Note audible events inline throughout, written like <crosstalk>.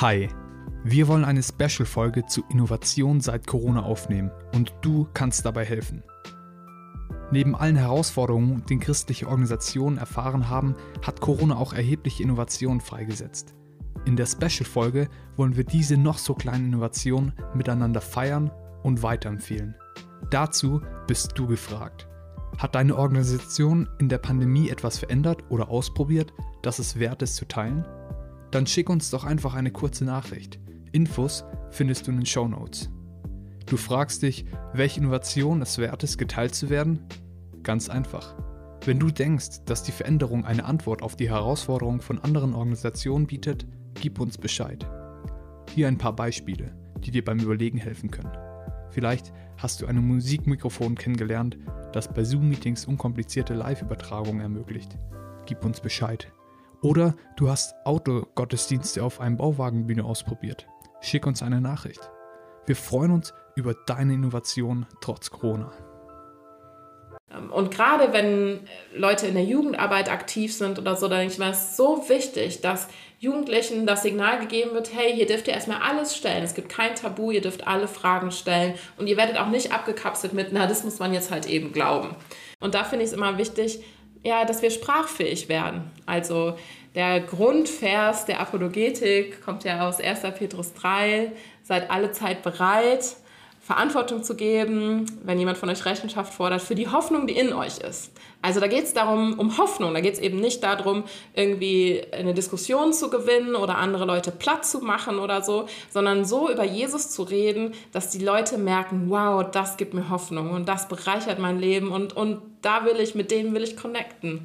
Hi, wir wollen eine Special-Folge zu Innovation seit Corona aufnehmen und du kannst dabei helfen. Neben allen Herausforderungen, die christliche Organisationen erfahren haben, hat Corona auch erhebliche Innovationen freigesetzt. In der Special-Folge wollen wir diese noch so kleinen Innovationen miteinander feiern und weiterempfehlen. Dazu bist du gefragt. Hat deine Organisation in der Pandemie etwas verändert oder ausprobiert, das es wert ist zu teilen? Dann schick uns doch einfach eine kurze Nachricht. Infos findest du in den Show Notes. Du fragst dich, welche Innovation es wert ist, geteilt zu werden? Ganz einfach. Wenn du denkst, dass die Veränderung eine Antwort auf die Herausforderung von anderen Organisationen bietet, gib uns Bescheid. Hier ein paar Beispiele, die dir beim Überlegen helfen können. Vielleicht hast du ein Musikmikrofon kennengelernt, das bei Zoom-Meetings unkomplizierte Live-Übertragungen ermöglicht. Gib uns Bescheid. Oder du hast Autogottesdienste auf einem Bauwagenbühne ausprobiert. Schick uns eine Nachricht. Wir freuen uns über deine Innovation trotz Corona. Ähm, und gerade wenn Leute in der Jugendarbeit aktiv sind oder so, dann denke ich mir, es ist so wichtig, dass Jugendlichen das Signal gegeben wird, hey, hier dürft ihr erstmal alles stellen. Es gibt kein Tabu, ihr dürft alle Fragen stellen und ihr werdet auch nicht abgekapselt mit, na, das muss man jetzt halt eben glauben. Und da finde ich es immer wichtig, ja, dass wir sprachfähig werden. Also der Grundvers der Apologetik kommt ja aus 1. Petrus 3, seid alle Zeit bereit, Verantwortung zu geben, wenn jemand von euch Rechenschaft fordert, für die Hoffnung, die in euch ist. Also da geht es darum, um Hoffnung. Da geht es eben nicht darum, irgendwie eine Diskussion zu gewinnen oder andere Leute platt zu machen oder so, sondern so über Jesus zu reden, dass die Leute merken, wow, das gibt mir Hoffnung und das bereichert mein Leben und, und da will ich, mit denen will ich connecten.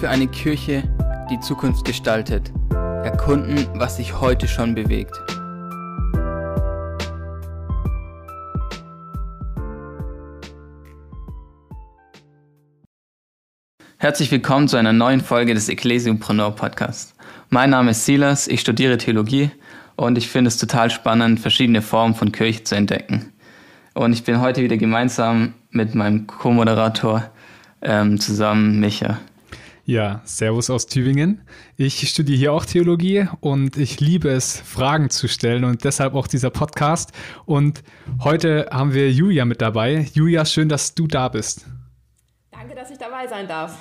Für eine Kirche, die Zukunft gestaltet Erkunden, was sich heute schon bewegt. Herzlich willkommen zu einer neuen Folge des Ecclesiumpreneur Podcasts. Mein Name ist Silas, ich studiere Theologie und ich finde es total spannend, verschiedene Formen von Kirche zu entdecken. Und ich bin heute wieder gemeinsam mit meinem Co-Moderator ähm, zusammen, Micha. Ja, Servus aus Tübingen. Ich studiere hier auch Theologie und ich liebe es, Fragen zu stellen und deshalb auch dieser Podcast. Und heute haben wir Julia mit dabei. Julia, schön, dass du da bist. Danke, dass ich dabei sein darf.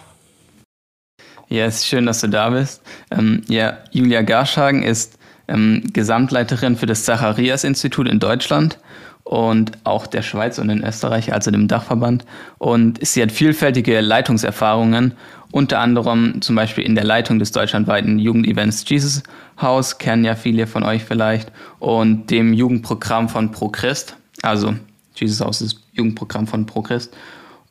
Ja, es ist schön, dass du da bist. Ähm, ja, Julia Garschagen ist ähm, Gesamtleiterin für das Zacharias-Institut in Deutschland und auch der Schweiz und in Österreich, also dem Dachverband. Und sie hat vielfältige Leitungserfahrungen unter anderem zum Beispiel in der Leitung des deutschlandweiten Jugendevents Jesus House, kennen ja viele von euch vielleicht, und dem Jugendprogramm von ProChrist, also Jesus House ist Jugendprogramm von ProChrist.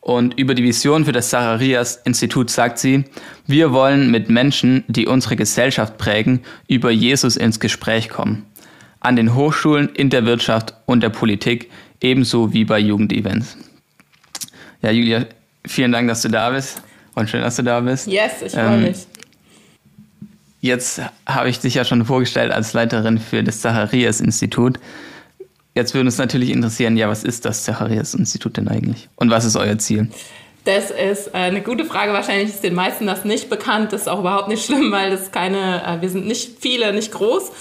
Und über die Vision für das Zacharias-Institut sagt sie, wir wollen mit Menschen, die unsere Gesellschaft prägen, über Jesus ins Gespräch kommen. An den Hochschulen, in der Wirtschaft und der Politik, ebenso wie bei Jugendevents. Ja, Julia, vielen Dank, dass du da bist. Und schön, dass du da bist. Yes, ich freue ähm, mich. Jetzt habe ich dich ja schon vorgestellt als Leiterin für das Zacharias-Institut. Jetzt würde uns natürlich interessieren, ja, was ist das Zacharias-Institut denn eigentlich? Und was ist euer Ziel? Das ist eine gute Frage. Wahrscheinlich ist den meisten das nicht bekannt. Das ist auch überhaupt nicht schlimm, weil das keine, äh, wir sind nicht viele, nicht groß.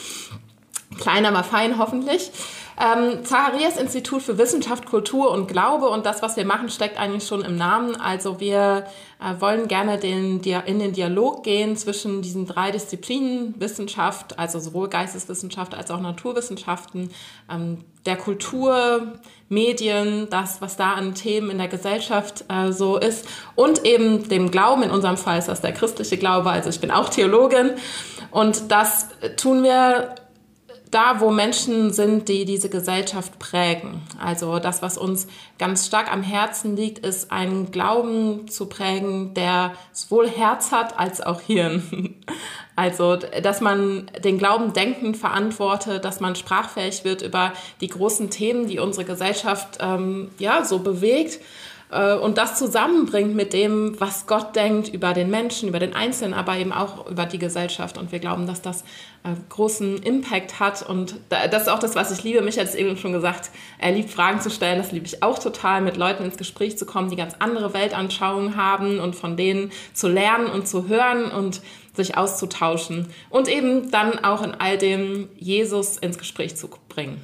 Kleiner, aber fein hoffentlich. Ähm, Zacharias Institut für Wissenschaft, Kultur und Glaube und das, was wir machen, steckt eigentlich schon im Namen. Also wir äh, wollen gerne den, in den Dialog gehen zwischen diesen drei Disziplinen, Wissenschaft, also sowohl Geisteswissenschaft als auch Naturwissenschaften, ähm, der Kultur, Medien, das, was da an Themen in der Gesellschaft äh, so ist und eben dem Glauben. In unserem Fall ist das der christliche Glaube, also ich bin auch Theologin und das tun wir da, wo Menschen sind, die diese Gesellschaft prägen. Also das, was uns ganz stark am Herzen liegt, ist einen Glauben zu prägen, der sowohl Herz hat als auch Hirn. <laughs> Also, dass man den Glauben denkend verantwortet, dass man sprachfähig wird über die großen Themen, die unsere Gesellschaft ähm, ja so bewegt und das zusammenbringt mit dem, was Gott denkt über den Menschen, über den Einzelnen, aber eben auch über die Gesellschaft. Und wir glauben, dass das äh, großen Impact hat. Und das ist auch das, was ich liebe. Mich hat es eben schon gesagt, er liebt Fragen zu stellen. Das liebe ich auch total, mit Leuten ins Gespräch zu kommen, die ganz andere Weltanschauungen haben und von denen zu lernen und zu hören. Und sich auszutauschen und eben dann auch in all dem Jesus ins Gespräch zu bringen.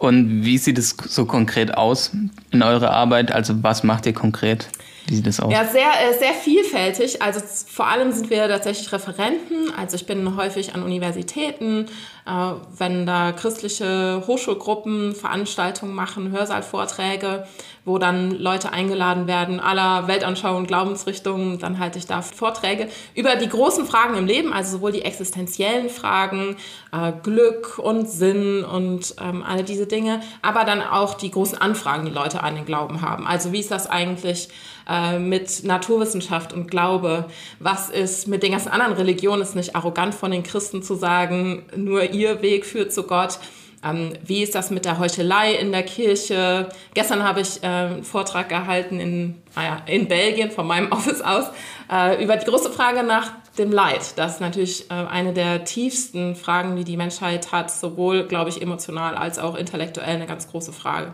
Und wie sieht es so konkret aus in eurer Arbeit? Also was macht ihr konkret? Wie sieht das aus? Ja, sehr, äh, sehr vielfältig. Also vor allem sind wir tatsächlich Referenten. Also ich bin häufig an Universitäten, äh, wenn da christliche Hochschulgruppen Veranstaltungen machen, Hörsaalvorträge, wo dann Leute eingeladen werden, aller Weltanschauungen, Glaubensrichtungen, dann halte ich da Vorträge über die großen Fragen im Leben, also sowohl die existenziellen Fragen, äh, Glück und Sinn und ähm, alle diese Dinge, aber dann auch die großen Anfragen, die Leute an den Glauben haben. Also wie ist das eigentlich äh, mit Naturwissenschaft und Glaube? Was ist mit den ganzen anderen Religionen? Ist nicht arrogant von den Christen zu sagen, nur ihr Weg führt zu Gott. Ähm, wie ist das mit der Heuchelei in der Kirche? Gestern habe ich äh, einen Vortrag gehalten in, naja, in Belgien von meinem <laughs> Office aus äh, über die große Frage nach dem Leid. Das ist natürlich äh, eine der tiefsten Fragen, die die Menschheit hat, sowohl, glaube ich, emotional als auch intellektuell eine ganz große Frage.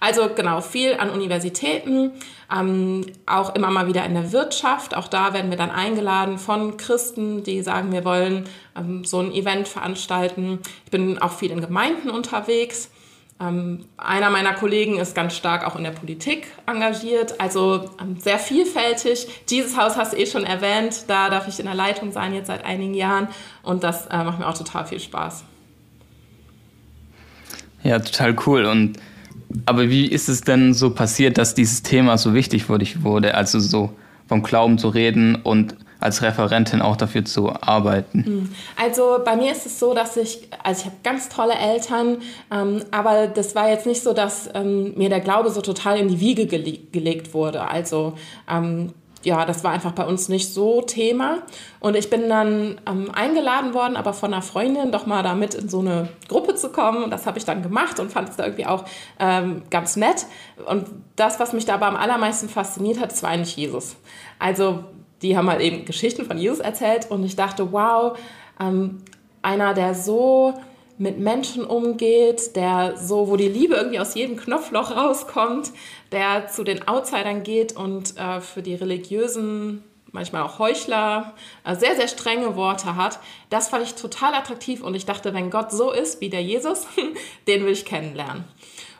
Also genau, viel an Universitäten, ähm, auch immer mal wieder in der Wirtschaft. Auch da werden wir dann eingeladen von Christen, die sagen, wir wollen ähm, so ein Event veranstalten. Ich bin auch viel in Gemeinden unterwegs. Ähm, einer meiner Kollegen ist ganz stark auch in der Politik engagiert, also ähm, sehr vielfältig. Dieses Haus hast du eh schon erwähnt, da darf ich in der Leitung sein jetzt seit einigen Jahren und das äh, macht mir auch total viel Spaß. Ja, total cool. Und aber wie ist es denn so passiert, dass dieses Thema so wichtig für dich wurde, also so vom Glauben zu reden und als Referentin auch dafür zu arbeiten? Hm. Also bei mir ist es so, dass ich, also ich habe ganz tolle Eltern, ähm, aber das war jetzt nicht so, dass ähm, mir der Glaube so total in die Wiege gele gelegt wurde. Also ähm, ja, das war einfach bei uns nicht so Thema. Und ich bin dann ähm, eingeladen worden, aber von einer Freundin doch mal da mit in so eine Gruppe zu kommen. Und das habe ich dann gemacht und fand es da irgendwie auch ähm, ganz nett. Und das, was mich dabei am allermeisten fasziniert hat, war eigentlich Jesus. Also die haben halt eben Geschichten von Jesus erzählt und ich dachte, wow, ähm, einer, der so mit Menschen umgeht, der so, wo die Liebe irgendwie aus jedem Knopfloch rauskommt, der zu den Outsidern geht und äh, für die religiösen, manchmal auch Heuchler, äh, sehr, sehr strenge Worte hat. Das fand ich total attraktiv und ich dachte, wenn Gott so ist wie der Jesus, <laughs> den will ich kennenlernen.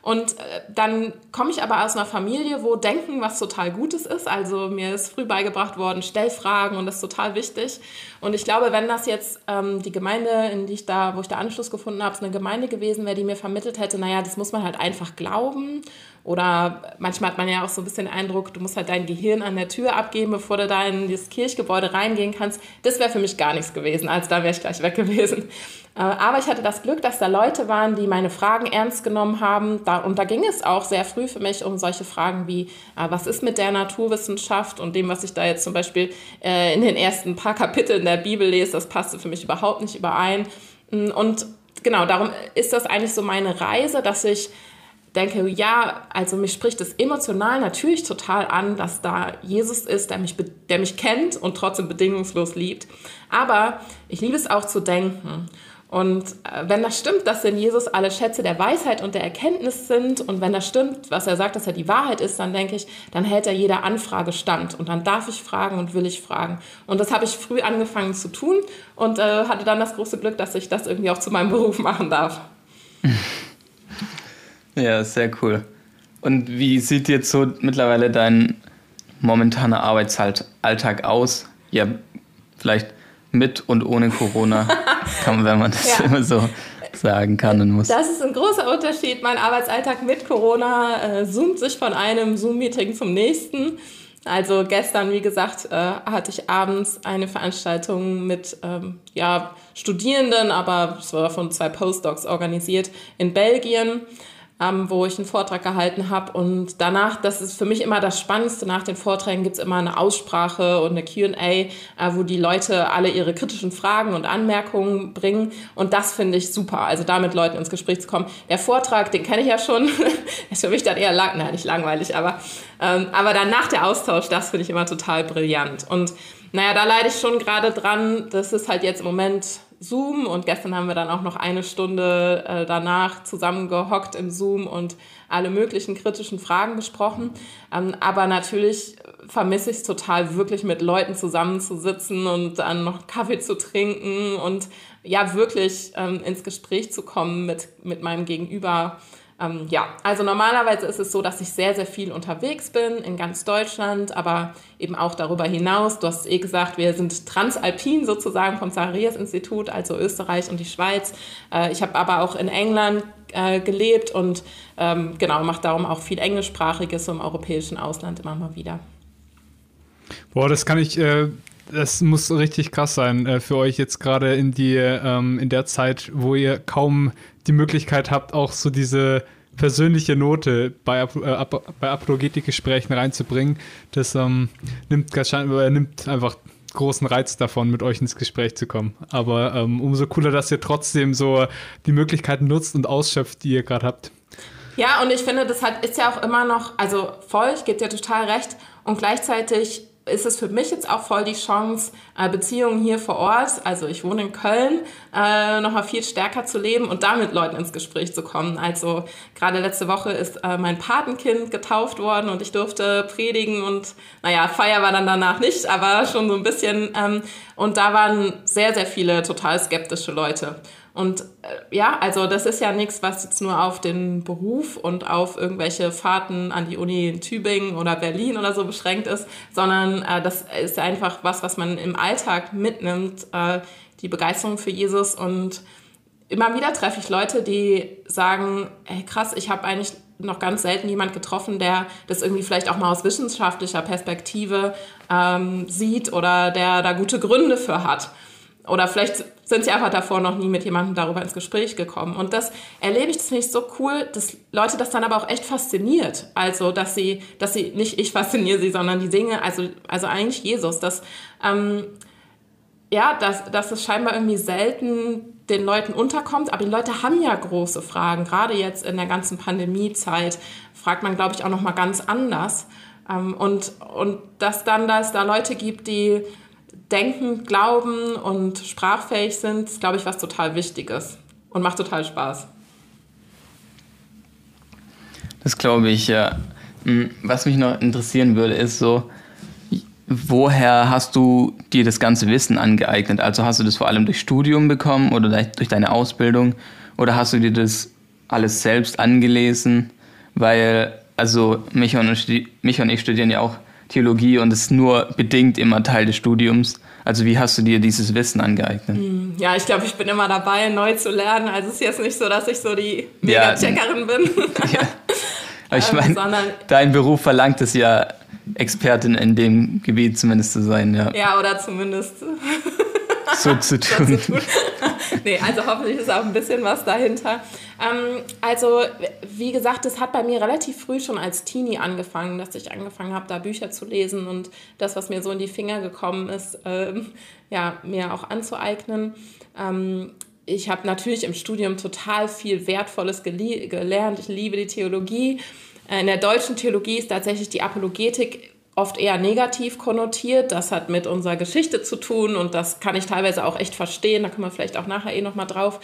Und äh, dann komme ich aber aus einer Familie, wo Denken was total Gutes ist. Also mir ist früh beigebracht worden, stell Fragen und das ist total wichtig. Und ich glaube, wenn das jetzt ähm, die Gemeinde, in die ich da, wo ich da Anschluss gefunden habe, eine Gemeinde gewesen wäre, die mir vermittelt hätte, naja, das muss man halt einfach glauben. Oder manchmal hat man ja auch so ein bisschen den Eindruck, du musst halt dein Gehirn an der Tür abgeben, bevor du da in das Kirchgebäude reingehen kannst. Das wäre für mich gar nichts gewesen. Also da wäre ich gleich weg gewesen. Äh, aber ich hatte das Glück, dass da Leute waren, die meine Fragen ernst genommen haben. Und da ging es auch sehr früh für mich um solche Fragen wie, äh, was ist mit der Naturwissenschaft und dem, was ich da jetzt zum Beispiel äh, in den ersten paar Kapiteln der Bibel lese, das passte für mich überhaupt nicht überein. Mm, und genau, darum ist das eigentlich so meine Reise, dass ich denke, ja, also mich spricht es emotional natürlich total an, dass da Jesus ist, der mich, der mich kennt und trotzdem bedingungslos liebt. Aber ich liebe es auch zu denken. Und äh, wenn das stimmt, dass in Jesus alle Schätze der Weisheit und der Erkenntnis sind und wenn das stimmt, was er sagt, dass er die Wahrheit ist, dann denke ich, dann hält er jeder Anfrage stand und dann darf ich fragen und will ich fragen. Und das habe ich früh angefangen zu tun und äh, hatte dann das große Glück, dass ich das irgendwie auch zu meinem <laughs> Beruf machen darf. <laughs> Ja, sehr cool. Und wie sieht jetzt so mittlerweile dein momentaner Arbeitsalltag aus? Ja, vielleicht mit und ohne Corona, <laughs> kann, wenn man das ja. immer so sagen kann und muss. Das ist ein großer Unterschied. Mein Arbeitsalltag mit Corona äh, zoomt sich von einem Zoom-Meeting zum nächsten. Also gestern, wie gesagt, äh, hatte ich abends eine Veranstaltung mit ähm, ja, Studierenden, aber es war von zwei Postdocs organisiert in Belgien ähm, wo ich einen Vortrag gehalten habe. Und danach, das ist für mich immer das Spannendste, nach den Vorträgen gibt's immer eine Aussprache und eine QA, äh, wo die Leute alle ihre kritischen Fragen und Anmerkungen bringen. Und das finde ich super, also da mit Leuten ins Gespräch zu kommen. Der Vortrag, den kenne ich ja schon, <laughs> ist für mich dann eher lang, nein, nicht langweilig, aber, ähm, aber danach der Austausch, das finde ich immer total brillant. Und naja, da leide ich schon gerade dran. Das ist halt jetzt im Moment Zoom und gestern haben wir dann auch noch eine Stunde äh, danach zusammengehockt im Zoom und alle möglichen kritischen Fragen besprochen. Ähm, aber natürlich vermisse ich es total, wirklich mit Leuten zusammenzusitzen und dann noch Kaffee zu trinken und ja, wirklich ähm, ins Gespräch zu kommen mit, mit meinem Gegenüber. Ähm, ja, also normalerweise ist es so, dass ich sehr, sehr viel unterwegs bin in ganz Deutschland, aber eben auch darüber hinaus. Du hast eh gesagt, wir sind transalpin sozusagen vom Zacharias-Institut, also Österreich und die Schweiz. Äh, ich habe aber auch in England äh, gelebt und ähm, genau, mache darum auch viel Englischsprachiges im europäischen Ausland immer mal wieder. Boah, das kann ich, äh, das muss richtig krass sein äh, für euch jetzt gerade in die, ähm, in der Zeit, wo ihr kaum die Möglichkeit habt, auch so diese persönliche Note bei, äh, bei Apologetikgesprächen reinzubringen. Das ähm, nimmt, äh, nimmt einfach großen Reiz davon, mit euch ins Gespräch zu kommen. Aber ähm, umso cooler, dass ihr trotzdem so die Möglichkeiten nutzt und ausschöpft, die ihr gerade habt. Ja, und ich finde, das hat, ist ja auch immer noch, also voll, ich gebe dir total recht. Und gleichzeitig ist es für mich jetzt auch voll die Chance, äh, Beziehungen hier vor Ort, also ich wohne in Köln, äh, nochmal viel stärker zu leben und damit Leuten ins Gespräch zu kommen. Also gerade letzte Woche ist äh, mein Patenkind getauft worden und ich durfte predigen und naja, Feier war dann danach nicht, aber schon so ein bisschen. Ähm, und da waren sehr, sehr viele total skeptische Leute. Und äh, ja, also das ist ja nichts, was jetzt nur auf den Beruf und auf irgendwelche Fahrten an die Uni in Tübingen oder Berlin oder so beschränkt ist, sondern äh, das ist einfach was, was man im Alltag mitnimmt, äh, die Begeisterung für Jesus. Und immer wieder treffe ich Leute, die sagen, ey krass, ich habe eigentlich noch ganz selten jemand getroffen, der das irgendwie vielleicht auch mal aus wissenschaftlicher Perspektive ähm, sieht oder der da gute Gründe für hat. Oder vielleicht sind sie einfach davor noch nie mit jemandem darüber ins Gespräch gekommen. Und das erlebe ich, das finde so cool, dass Leute das dann aber auch echt fasziniert. Also, dass sie, dass sie, nicht ich fasziniere sie, sondern die Dinge, also, also eigentlich Jesus, dass, ähm, ja, dass, dass es scheinbar irgendwie selten den Leuten unterkommt, aber die Leute haben ja große Fragen. Gerade jetzt in der ganzen Pandemiezeit fragt man, glaube ich, auch noch mal ganz anders. Ähm, und, und dass dann, dass da Leute gibt, die denken, glauben und sprachfähig sind, ist, glaube ich, was total Wichtiges und macht total Spaß. Das glaube ich, ja. Hm, was mich noch interessieren würde, ist so, woher hast du dir das ganze Wissen angeeignet? Also hast du das vor allem durch Studium bekommen oder durch deine Ausbildung oder hast du dir das alles selbst angelesen? Weil, also mich und, mich und ich studieren ja auch Theologie und ist nur bedingt immer Teil des Studiums. Also wie hast du dir dieses Wissen angeeignet? Hm, ja, ich glaube, ich bin immer dabei, neu zu lernen. Also es ist jetzt nicht so, dass ich so die Mega-Checkerin ja, bin. <laughs> ja. Aber ich meine, dein Beruf verlangt es ja, Expertin in dem Gebiet zumindest zu sein, ja. Ja, oder zumindest <laughs> <laughs> so zu tun. so zu tun. nee, also hoffentlich ist auch ein bisschen was dahinter. Ähm, also, wie gesagt, das hat bei mir relativ früh schon als Teenie angefangen, dass ich angefangen habe, da Bücher zu lesen und das, was mir so in die Finger gekommen ist, ähm, ja, mir auch anzueignen. Ähm, ich habe natürlich im Studium total viel Wertvolles gelernt. Ich liebe die Theologie. Äh, in der deutschen Theologie ist tatsächlich die Apologetik oft eher negativ konnotiert. Das hat mit unserer Geschichte zu tun und das kann ich teilweise auch echt verstehen. Da kommen wir vielleicht auch nachher eh nochmal drauf.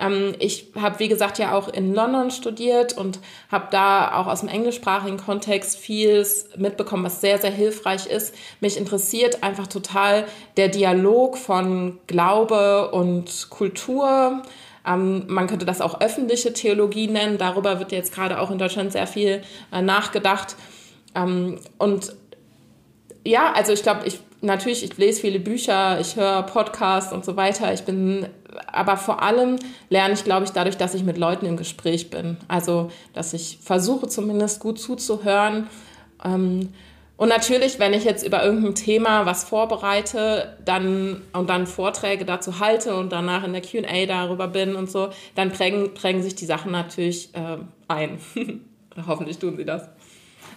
Ähm, ich habe, wie gesagt, ja auch in London studiert und habe da auch aus dem englischsprachigen Kontext vieles mitbekommen, was sehr, sehr hilfreich ist. Mich interessiert einfach total der Dialog von Glaube und Kultur. Ähm, man könnte das auch öffentliche Theologie nennen. Darüber wird jetzt gerade auch in Deutschland sehr viel äh, nachgedacht. Ähm, und ja, also ich glaube, ich natürlich, ich lese viele Bücher, ich höre Podcasts und so weiter. Ich bin, aber vor allem lerne ich, glaube ich, dadurch, dass ich mit Leuten im Gespräch bin. Also, dass ich versuche zumindest gut zuzuhören. Ähm, und natürlich, wenn ich jetzt über irgendein Thema was vorbereite, dann und dann Vorträge dazu halte und danach in der Q&A darüber bin und so, dann prägen, prägen sich die Sachen natürlich äh, ein. <laughs> Hoffentlich tun sie das.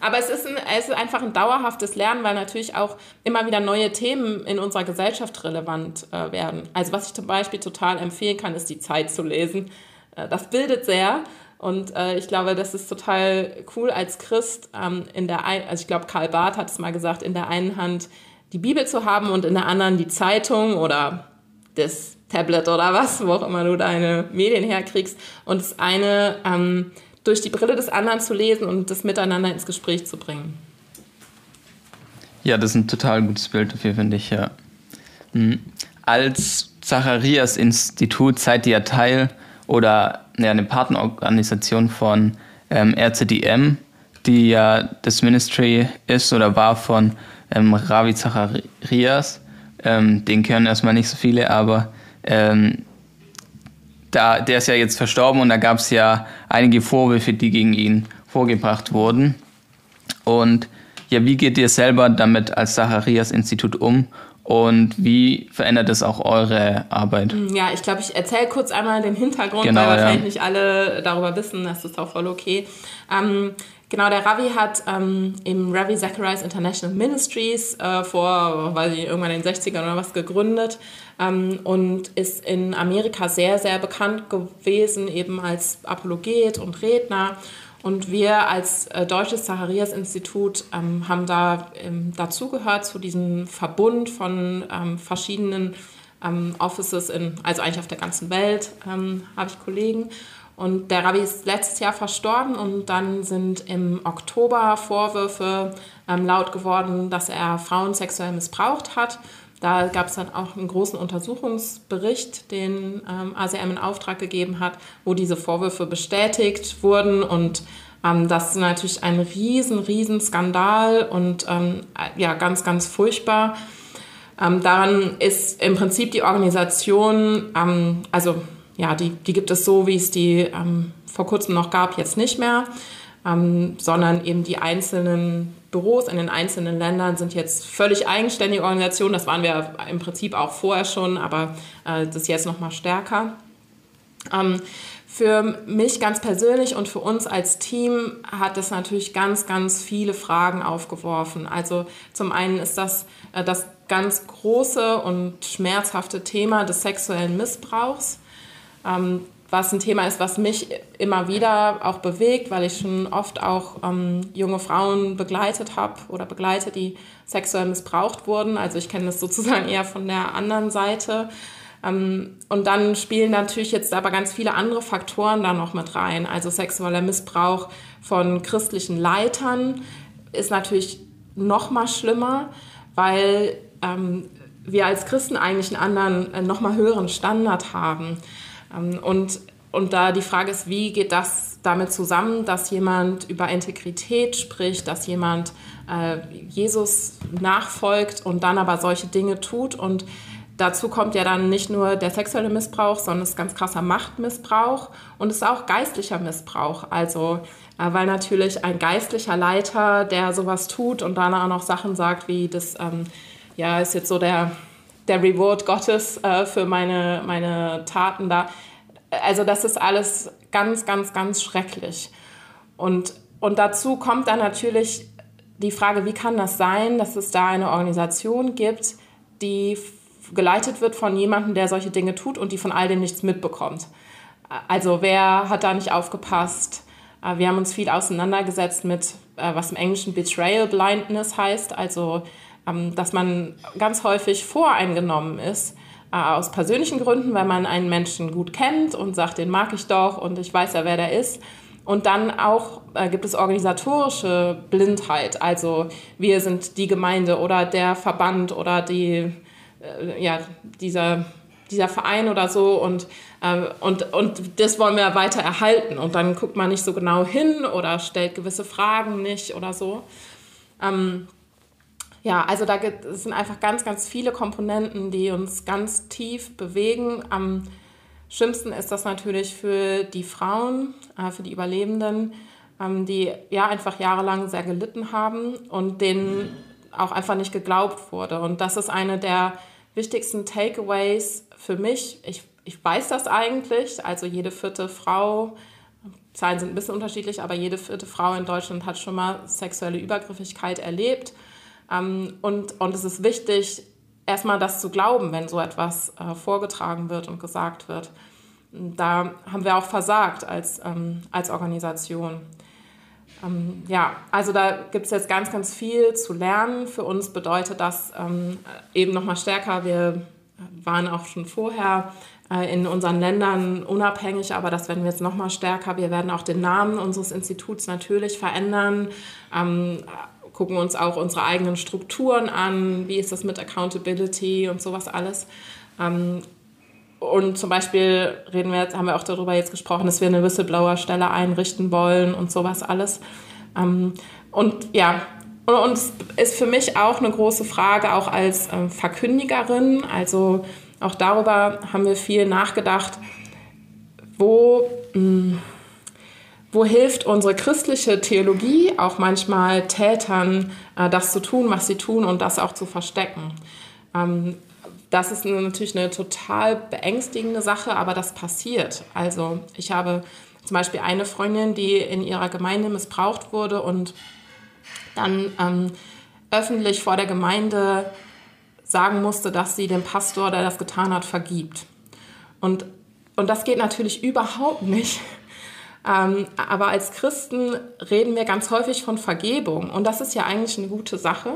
Aber es ist, ein, es ist einfach ein dauerhaftes Lernen, weil natürlich auch immer wieder neue Themen in unserer Gesellschaft relevant äh, werden. Also was ich zum Beispiel total empfehlen kann, ist die Zeit zu lesen. Äh, das bildet sehr. Und äh, ich glaube, das ist total cool als Christ. Ähm, in der ein, also ich glaube, Karl Barth hat es mal gesagt, in der einen Hand die Bibel zu haben und in der anderen die Zeitung oder das Tablet oder was, wo auch immer du deine Medien herkriegst. Und das eine ähm, durch die Brille des anderen zu lesen und das miteinander ins Gespräch zu bringen. Ja, das ist ein total gutes Bild dafür, finde ich, ja. Hm. Als Zacharias-Institut seid ihr Teil oder ja, eine Partnerorganisation von ähm, RCDM, die ja das Ministry ist oder war von ähm, Ravi Zacharias. Ähm, den kennen erstmal nicht so viele, aber ähm, da, der ist ja jetzt verstorben und da gab es ja einige Vorwürfe, die gegen ihn vorgebracht wurden. Und ja, wie geht ihr selber damit als Zacharias-Institut um und wie verändert es auch eure Arbeit? Mm, ja, ich glaube, ich erzähle kurz einmal den Hintergrund, genau, weil wahrscheinlich ja. nicht alle darüber wissen. Das ist auch voll okay. Ähm, genau, der Ravi hat ähm, im Ravi Zacharias International Ministries äh, vor, weiß ich, irgendwann in den 60ern oder was gegründet ähm, und ist in Amerika sehr, sehr bekannt gewesen, eben als Apologet und Redner. Und wir als äh, Deutsches Zacharias-Institut ähm, haben da ähm, dazugehört zu diesem Verbund von ähm, verschiedenen ähm, Offices, in, also eigentlich auf der ganzen Welt habe ich Kollegen. Und der Rabbi ist letztes Jahr verstorben und dann sind im Oktober Vorwürfe ähm, laut geworden, dass er Frauen sexuell missbraucht hat. Da gab es dann auch einen großen Untersuchungsbericht, den ähm, ASEM in Auftrag gegeben hat, wo diese Vorwürfe bestätigt wurden und ähm, das ist natürlich ein riesen, riesen Skandal und ähm, ja, ganz, ganz furchtbar. Ähm, daran ist im Prinzip die Organisation, ähm, also ja, die, die gibt es so, wie es die ähm, vor kurzem noch gab, jetzt nicht mehr, ähm, sondern eben die einzelnen Büros in den einzelnen Ländern sind jetzt völlig eigenständige Organisationen. Das waren wir im Prinzip auch vorher schon, aber äh, das jetzt noch mal stärker. Ähm, für mich ganz persönlich und für uns als Team hat das natürlich ganz, ganz viele Fragen aufgeworfen. Also zum einen ist das äh, das ganz große und schmerzhafte Thema des sexuellen Missbrauchs. Ähm, was ein Thema ist, was mich immer wieder auch bewegt, weil ich schon oft auch ähm, junge Frauen begleitet habe oder begleite, die sexuell missbraucht wurden. Also ich kenne das sozusagen eher von der anderen Seite. Ähm, und dann spielen natürlich jetzt aber ganz viele andere Faktoren da noch mit rein. Also sexueller Missbrauch von christlichen Leitern ist natürlich noch mal schlimmer, weil ähm, wir als Christen eigentlich einen anderen, äh, noch mal höheren Standard haben. Ähm, und, und da die Frage ist, wie geht das damit zusammen, dass jemand über Integrität spricht, dass jemand äh, Jesus nachfolgt und dann aber solche Dinge tut. Und dazu kommt ja dann nicht nur der sexuelle Missbrauch, sondern es ist ganz krasser Machtmissbrauch und es ist auch geistlicher Missbrauch. Also, äh, weil natürlich ein geistlicher Leiter, der sowas tut und dann auch noch Sachen sagt, wie das, ähm, ja, ist jetzt so der der Reward Gottes äh, für meine, meine Taten da. Also das ist alles ganz, ganz, ganz schrecklich. Und, und dazu kommt dann natürlich die Frage, wie kann das sein, dass es da eine Organisation gibt, die geleitet wird von jemandem, der solche Dinge tut und die von all dem nichts mitbekommt. Also wer hat da nicht aufgepasst? Äh, wir haben uns viel auseinandergesetzt mit, äh, was im Englischen Betrayal Blindness heißt, also dass man ganz häufig voreingenommen ist, äh, aus persönlichen Gründen, weil man einen Menschen gut kennt und sagt, den mag ich doch und ich weiß ja, wer der ist. Und dann auch äh, gibt es organisatorische Blindheit. Also wir sind die Gemeinde oder der Verband oder die, äh, ja, dieser, dieser Verein oder so. Und, äh, und, und das wollen wir weiter erhalten. Und dann guckt man nicht so genau hin oder stellt gewisse Fragen nicht oder so. Ähm, ja, also da gibt, es sind einfach ganz, ganz viele Komponenten, die uns ganz tief bewegen. Am schlimmsten ist das natürlich für die Frauen, äh, für die Überlebenden, ähm, die ja einfach jahrelang sehr gelitten haben und denen auch einfach nicht geglaubt wurde. Und das ist eine der wichtigsten Takeaways für mich. Ich, ich weiß das eigentlich. Also jede vierte Frau, Zahlen sind ein bisschen unterschiedlich, aber jede vierte Frau in Deutschland hat schon mal sexuelle Übergriffigkeit erlebt. Ähm, und, und es ist wichtig, erstmal das zu glauben, wenn so etwas äh, vorgetragen wird und gesagt wird. Da haben wir auch versagt als, ähm, als Organisation. Ähm, ja, also da gibt es jetzt ganz, ganz viel zu lernen. Für uns bedeutet das ähm, eben nochmal stärker. Wir waren auch schon vorher äh, in unseren Ländern unabhängig, aber das werden wir jetzt nochmal stärker. Wir werden auch den Namen unseres Instituts natürlich verändern. Ähm, gucken uns auch unsere eigenen Strukturen an, wie ist das mit Accountability und sowas alles. Ähm, und zum Beispiel reden wir haben wir auch darüber jetzt gesprochen, dass wir eine Whistleblower-Stelle einrichten wollen und sowas alles. Ähm, und ja, und es ist für mich auch eine große Frage, auch als ähm, Verkündigerin. Also auch darüber haben wir viel nachgedacht, wo, hm, wo hilft unsere christliche Theologie auch manchmal Tätern, äh, das zu tun, was sie tun und das auch zu verstecken. Ähm, das ist natürlich eine total beängstigende Sache, aber das passiert. Also ich habe zum Beispiel eine Freundin, die in ihrer Gemeinde missbraucht wurde und dann ähm, öffentlich vor der Gemeinde sagen musste, dass sie dem Pastor, der das getan hat, vergibt. Und, und das geht natürlich überhaupt nicht. Ähm, aber als Christen reden wir ganz häufig von Vergebung. Und das ist ja eigentlich eine gute Sache.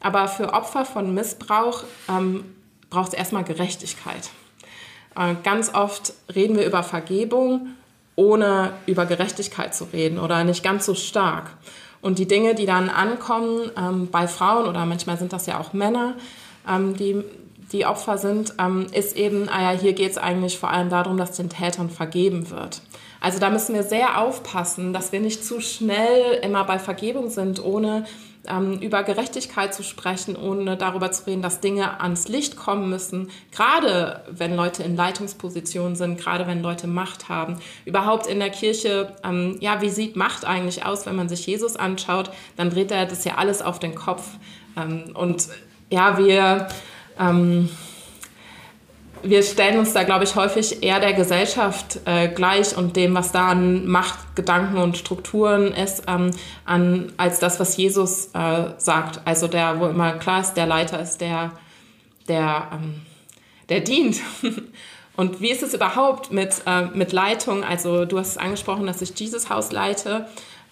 Aber für Opfer von Missbrauch ähm, braucht es erstmal Gerechtigkeit. Äh, ganz oft reden wir über Vergebung, ohne über Gerechtigkeit zu reden oder nicht ganz so stark. Und die Dinge, die dann ankommen ähm, bei Frauen oder manchmal sind das ja auch Männer, ähm, die, die Opfer sind, ähm, ist eben, ah ja, hier geht es eigentlich vor allem darum, dass den Tätern vergeben wird. Also da müssen wir sehr aufpassen, dass wir nicht zu schnell immer bei Vergebung sind, ohne ähm, über Gerechtigkeit zu sprechen, ohne darüber zu reden, dass Dinge ans Licht kommen müssen, gerade wenn Leute in Leitungspositionen sind, gerade wenn Leute Macht haben. Überhaupt in der Kirche, ähm, ja, wie sieht Macht eigentlich aus, wenn man sich Jesus anschaut, dann dreht er das ja alles auf den Kopf. Ähm, und ja, wir ähm, wir stellen uns da, glaube ich, häufig eher der Gesellschaft äh, gleich und dem, was da an Macht, Gedanken und Strukturen ist, ähm, an, als das, was Jesus äh, sagt. Also der, wo immer klar ist, der Leiter ist der, der, ähm, der dient. <laughs> und wie ist es überhaupt mit, äh, mit Leitung? Also du hast es angesprochen, dass ich Jesus Haus leite.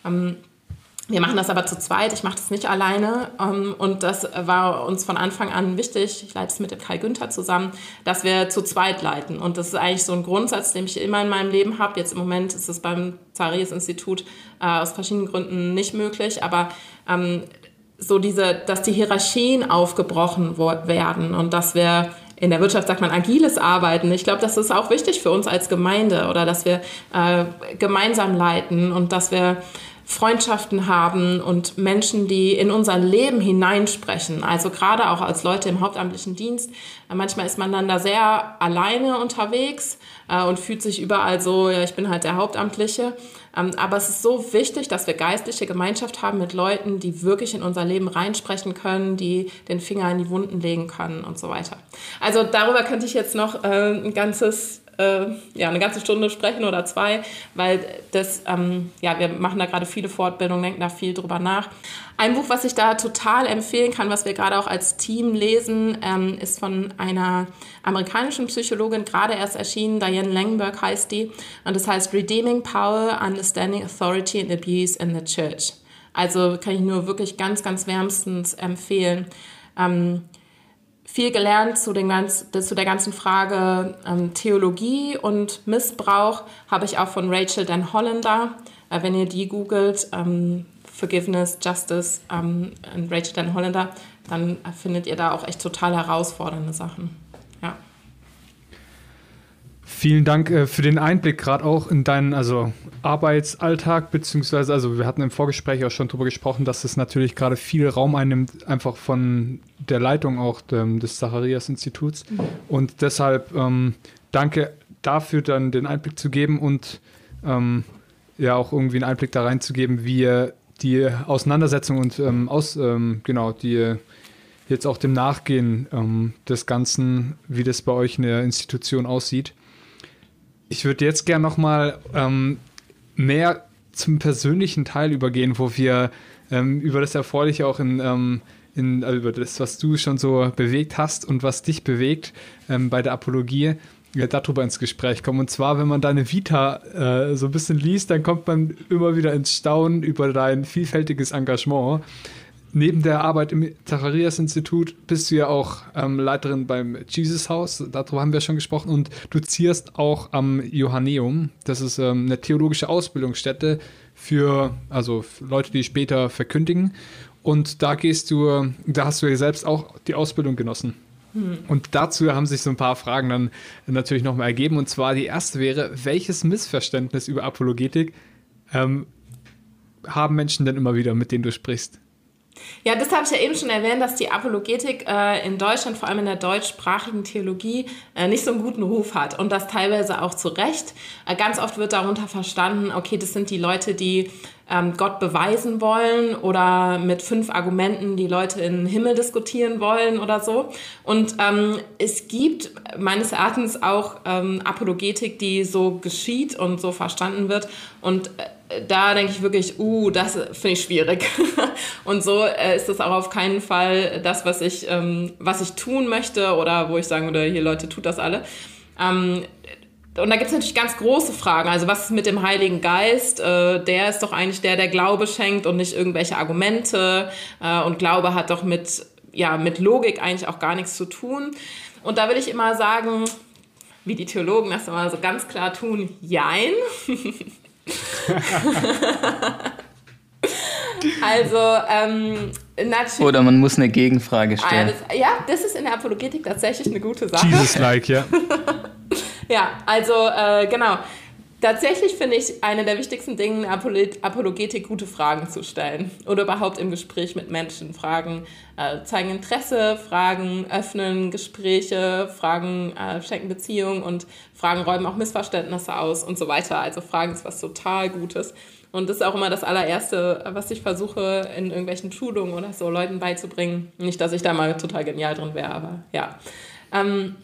Ähm, wir machen das aber zu zweit, ich mache das nicht alleine. Ähm, und das war uns von Anfang an wichtig, ich leite es mit dem Kai Günther zusammen, dass wir zu zweit leiten. Und das ist eigentlich so ein Grundsatz, den ich immer in meinem Leben habe. Jetzt im Moment ist es beim Zacharias-Institut äh, aus verschiedenen Gründen nicht möglich, aber ähm, so diese, dass die Hierarchien aufgebrochen werden und dass wir in der Wirtschaft sagt man agiles Arbeiten. Ich glaube, das ist auch wichtig für uns als Gemeinde oder dass wir äh, gemeinsam leiten und dass wir Freundschaften haben und Menschen, die in unser Leben hineinsprechen. Also gerade auch als Leute im hauptamtlichen Dienst. Manchmal ist man dann da sehr alleine unterwegs äh, und fühlt sich überall so, ja, ich bin halt der Hauptamtliche. Ähm, aber es ist so wichtig, dass wir geistliche Gemeinschaft haben mit Leuten, die wirklich in unser Leben reinsprechen können, die den Finger in die Wunden legen können und so weiter. Also darüber könnte ich jetzt noch äh, ein ganzes äh, ja, eine ganze Stunde sprechen oder zwei, weil das, ähm, ja, wir machen da gerade viele Fortbildungen, denken da viel drüber nach. Ein Buch, was ich da total empfehlen kann, was wir gerade auch als Team lesen, ähm, ist von einer amerikanischen Psychologin, gerade erst erschienen, Diane Langberg heißt die, und das heißt Redeeming Power, Understanding Authority and Abuse in the Church. Also kann ich nur wirklich ganz, ganz wärmstens empfehlen. Ähm, viel gelernt zu, den ganz, zu der ganzen Frage ähm, Theologie und Missbrauch habe ich auch von Rachel Dan Hollander. Äh, wenn ihr die googelt, ähm, Forgiveness, Justice ähm, und Rachel Dan Hollander, dann findet ihr da auch echt total herausfordernde Sachen. Vielen Dank äh, für den Einblick, gerade auch in deinen also Arbeitsalltag, beziehungsweise, also wir hatten im Vorgespräch auch schon darüber gesprochen, dass es natürlich gerade viel Raum einnimmt, einfach von der Leitung auch dem, des Zacharias-Instituts. Mhm. Und deshalb ähm, danke dafür, dann den Einblick zu geben und ähm, ja auch irgendwie einen Einblick da reinzugeben, wie die Auseinandersetzung und ähm, aus, ähm, genau, die jetzt auch dem Nachgehen ähm, des Ganzen, wie das bei euch in der Institution aussieht. Ich würde jetzt gerne nochmal ähm, mehr zum persönlichen Teil übergehen, wo wir ähm, über das Erfreuliche auch in, ähm, in, also über das, was du schon so bewegt hast und was dich bewegt ähm, bei der Apologie, ja, darüber ins Gespräch kommen. Und zwar, wenn man deine Vita äh, so ein bisschen liest, dann kommt man immer wieder ins Staunen über dein vielfältiges Engagement neben der Arbeit im Zacharias-Institut bist du ja auch ähm, Leiterin beim Jesus Haus, darüber haben wir schon gesprochen, und du zierst auch am Johanneum. Das ist ähm, eine theologische Ausbildungsstätte für, also für Leute, die später verkündigen. Und da gehst du, da hast du ja selbst auch die Ausbildung genossen. Hm. Und dazu haben sich so ein paar Fragen dann natürlich nochmal ergeben. Und zwar die erste wäre, welches Missverständnis über Apologetik ähm, haben Menschen denn immer wieder, mit denen du sprichst? Ja, das habe ich ja eben schon erwähnt, dass die Apologetik äh, in Deutschland, vor allem in der deutschsprachigen Theologie, äh, nicht so einen guten Ruf hat und das teilweise auch zu Recht. Äh, ganz oft wird darunter verstanden, okay, das sind die Leute, die ähm, Gott beweisen wollen oder mit fünf Argumenten die Leute in den Himmel diskutieren wollen oder so. Und ähm, es gibt meines Erachtens auch ähm, Apologetik, die so geschieht und so verstanden wird und äh, da denke ich wirklich, uh, das finde ich schwierig. <laughs> und so äh, ist das auch auf keinen Fall das, was ich, ähm, was ich tun möchte oder wo ich sagen würde, hier Leute, tut das alle. Ähm, und da gibt es natürlich ganz große Fragen. Also was ist mit dem Heiligen Geist? Äh, der ist doch eigentlich der, der Glaube schenkt und nicht irgendwelche Argumente. Äh, und Glaube hat doch mit, ja, mit Logik eigentlich auch gar nichts zu tun. Und da will ich immer sagen, wie die Theologen das immer so ganz klar tun, jein. <laughs> also, ähm, natürlich. Oder man muss eine Gegenfrage ah, stellen. ja, das, ja, das ist in der Apologetik tatsächlich eine gute Sache. Jesus-like, ja. <laughs> ja, also, äh, genau. Tatsächlich finde ich eine der wichtigsten Dinge in Apologetik, gute Fragen zu stellen. Oder überhaupt im Gespräch mit Menschen. Fragen äh, zeigen Interesse, Fragen öffnen Gespräche, Fragen äh, schenken Beziehungen und Fragen räumen auch Missverständnisse aus und so weiter. Also Fragen ist was total Gutes. Und das ist auch immer das allererste, was ich versuche in irgendwelchen Schulungen oder so Leuten beizubringen. Nicht, dass ich da mal total genial drin wäre, aber ja. Ähm,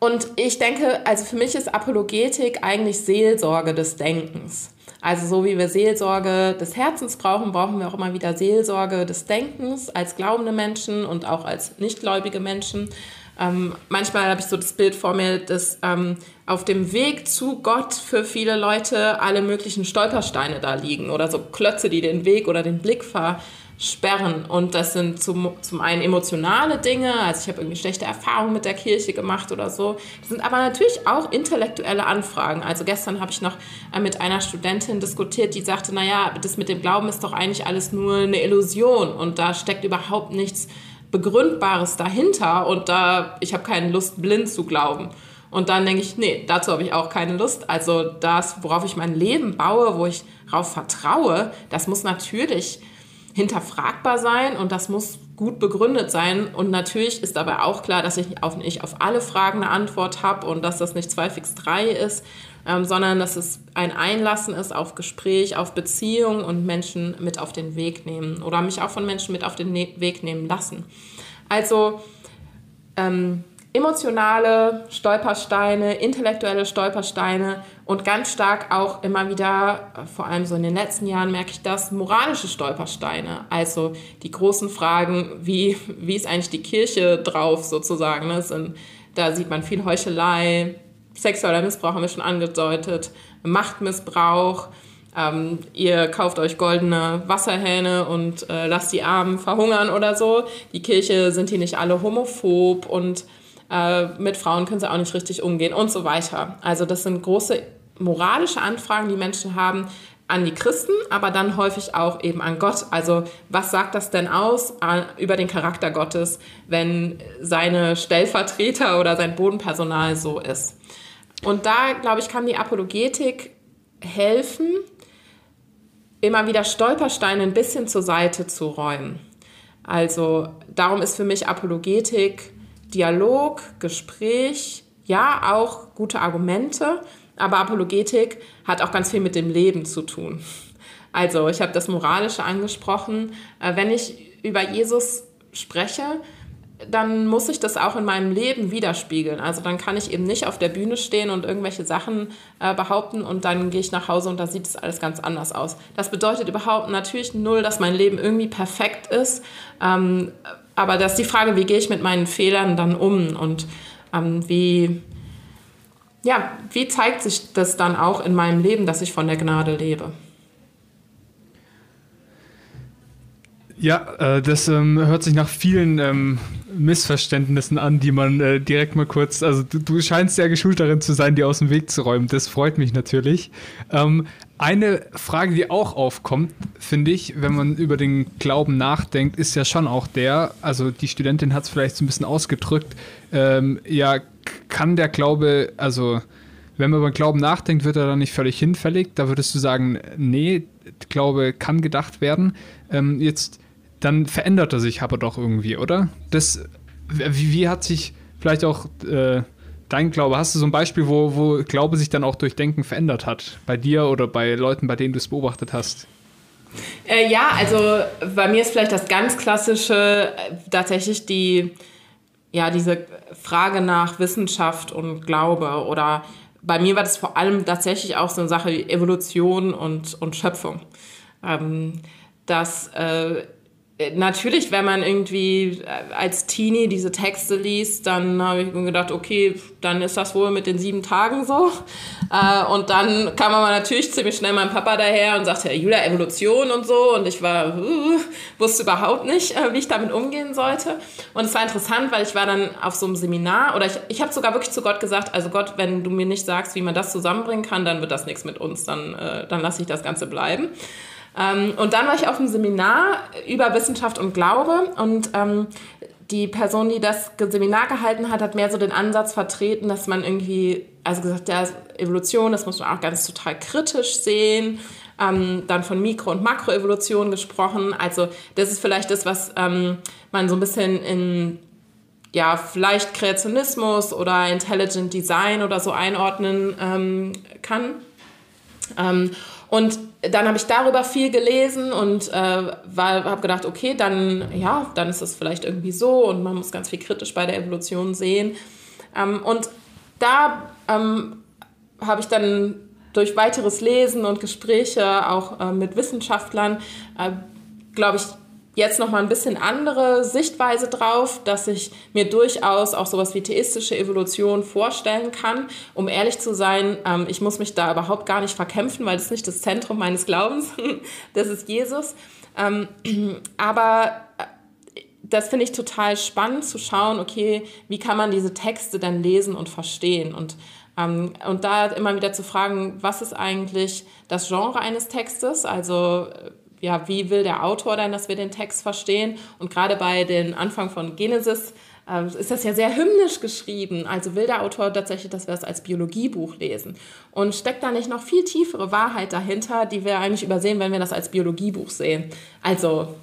und ich denke, also für mich ist Apologetik eigentlich Seelsorge des Denkens. Also so wie wir Seelsorge des Herzens brauchen, brauchen wir auch immer wieder Seelsorge des Denkens als glaubende Menschen und auch als nichtgläubige Menschen. Ähm, manchmal habe ich so das Bild vor mir, dass ähm, auf dem Weg zu Gott für viele Leute alle möglichen Stolpersteine da liegen oder so Klötze, die den Weg oder den Blick ver sperren. Und das sind zum, zum einen emotionale Dinge, also ich habe irgendwie schlechte Erfahrungen mit der Kirche gemacht oder so. Das sind aber natürlich auch intellektuelle Anfragen. Also gestern habe ich noch äh, mit einer Studentin diskutiert, die sagte, naja, das mit dem Glauben ist doch eigentlich alles nur eine Illusion und da steckt überhaupt nichts Begründbares dahinter und da, ich habe keine Lust, blind zu glauben. Und dann denke ich, nee, dazu habe ich auch keine Lust. Also das, worauf ich mein Leben baue, wo ich darauf vertraue, das muss natürlich hinterfragbar sein und das muss gut begründet sein. Und natürlich ist aber auch klar, dass ich auf, nicht auf alle Fragen eine Antwort habe und dass das nicht zwei fix drei ist, ähm, sondern dass es ein Einlassen ist auf Gespräch, auf Beziehung und Menschen mit auf den Weg nehmen oder mich auch von Menschen mit auf den ne Weg nehmen lassen. Also ähm, emotionale Stolpersteine, intellektuelle Stolpersteine und ganz stark auch immer wieder, vor allem so in den letzten Jahren merke ich das, moralische Stolpersteine. Also die großen Fragen, wie, wie ist eigentlich die Kirche drauf sozusagen. Ne? Sind, da sieht man viel Heuchelei, sexueller Missbrauch haben wir schon angedeutet, Machtmissbrauch. Ähm, ihr kauft euch goldene Wasserhähne und äh, lasst die Armen verhungern oder so. Die Kirche sind die nicht alle homophob und äh, mit Frauen können sie auch nicht richtig umgehen und so weiter. Also das sind große moralische Anfragen, die Menschen haben an die Christen, aber dann häufig auch eben an Gott. Also was sagt das denn aus äh, über den Charakter Gottes, wenn seine Stellvertreter oder sein Bodenpersonal so ist? Und da, glaube ich, kann die Apologetik helfen, immer wieder Stolpersteine ein bisschen zur Seite zu räumen. Also darum ist für mich Apologetik Dialog, Gespräch, ja, auch gute Argumente, aber Apologetik hat auch ganz viel mit dem Leben zu tun. Also, ich habe das Moralische angesprochen. Äh, wenn ich über Jesus spreche, dann muss ich das auch in meinem Leben widerspiegeln. Also dann kann ich eben nicht auf der Bühne stehen und irgendwelche Sachen äh, behaupten und dann gehe ich nach Hause und da sieht es alles ganz anders aus. Das bedeutet überhaupt natürlich null, dass mein Leben irgendwie perfekt ist. Ähm, aber das ist die Frage, wie gehe ich mit meinen Fehlern dann um und ähm, wie, ja, wie zeigt sich das dann auch in meinem Leben, dass ich von der Gnade lebe? Ja, äh, das ähm, hört sich nach vielen ähm, Missverständnissen an, die man äh, direkt mal kurz, also du, scheinst sehr geschult darin zu sein, die aus dem Weg zu räumen. Das freut mich natürlich. Ähm, Eine Frage, die auch aufkommt, finde ich, wenn man über den Glauben nachdenkt, ist ja schon auch der, also die Studentin hat es vielleicht so ein bisschen ausgedrückt, ähm, ja, kann der Glaube, also wenn man über den Glauben nachdenkt, wird er dann nicht völlig hinfällig. Da würdest du sagen, nee, Glaube kann gedacht werden. Ähm, jetzt, dann verändert er sich aber doch irgendwie, oder? Das, wie, wie hat sich vielleicht auch äh, dein Glaube, hast du so ein Beispiel, wo, wo Glaube sich dann auch durch Denken verändert hat? Bei dir oder bei Leuten, bei denen du es beobachtet hast? Äh, ja, also bei mir ist vielleicht das ganz klassische äh, tatsächlich die, ja, diese Frage nach Wissenschaft und Glaube oder bei mir war das vor allem tatsächlich auch so eine Sache wie Evolution und, und Schöpfung. Ähm, dass äh, natürlich, wenn man irgendwie äh, als Teenie diese Texte liest, dann habe ich mir gedacht, okay, dann ist das wohl mit den sieben Tagen so. <laughs> Äh, und dann kam aber natürlich ziemlich schnell mein Papa daher und sagte, Julia, Evolution und so. Und ich war, uh, wusste überhaupt nicht, äh, wie ich damit umgehen sollte. Und es war interessant, weil ich war dann auf so einem Seminar oder ich, ich habe sogar wirklich zu Gott gesagt, also Gott, wenn du mir nicht sagst, wie man das zusammenbringen kann, dann wird das nichts mit uns, dann, dann lasse ich das Ganze bleiben. Ähm, und dann war ich auf einem Seminar über Wissenschaft und Glaube und ähm, die Person, die das Seminar gehalten hat, hat mehr so den Ansatz vertreten, dass man irgendwie, also gesagt, ja, Evolution, das muss man auch ganz total kritisch sehen. Ähm, dann von Mikro- und Makroevolution gesprochen. Also das ist vielleicht das, was ähm, man so ein bisschen in ja, vielleicht Kreationismus oder Intelligent Design oder so einordnen ähm, kann. Und dann habe ich darüber viel gelesen und äh, habe gedacht, okay, dann ja, dann ist es vielleicht irgendwie so und man muss ganz viel kritisch bei der Evolution sehen. Ähm, und da ähm, habe ich dann durch weiteres Lesen und Gespräche auch äh, mit Wissenschaftlern, äh, glaube ich, jetzt noch mal ein bisschen andere Sichtweise drauf, dass ich mir durchaus auch sowas wie theistische Evolution vorstellen kann. Um ehrlich zu sein, ähm, ich muss mich da überhaupt gar nicht verkämpfen, weil das nicht das Zentrum meines Glaubens. <laughs> das ist Jesus. Ähm, <clears throat> aber äh, das finde ich total spannend zu schauen, okay, wie kann man diese Texte dann lesen und verstehen und ähm, und da immer wieder zu fragen, was ist eigentlich das Genre eines Textes? Also ja, wie will der Autor denn, dass wir den Text verstehen? Und gerade bei den Anfang von Genesis äh, ist das ja sehr hymnisch geschrieben. Also will der Autor tatsächlich, dass wir es als Biologiebuch lesen. Und steckt da nicht noch viel tiefere Wahrheit dahinter, die wir eigentlich übersehen, wenn wir das als Biologiebuch sehen? Also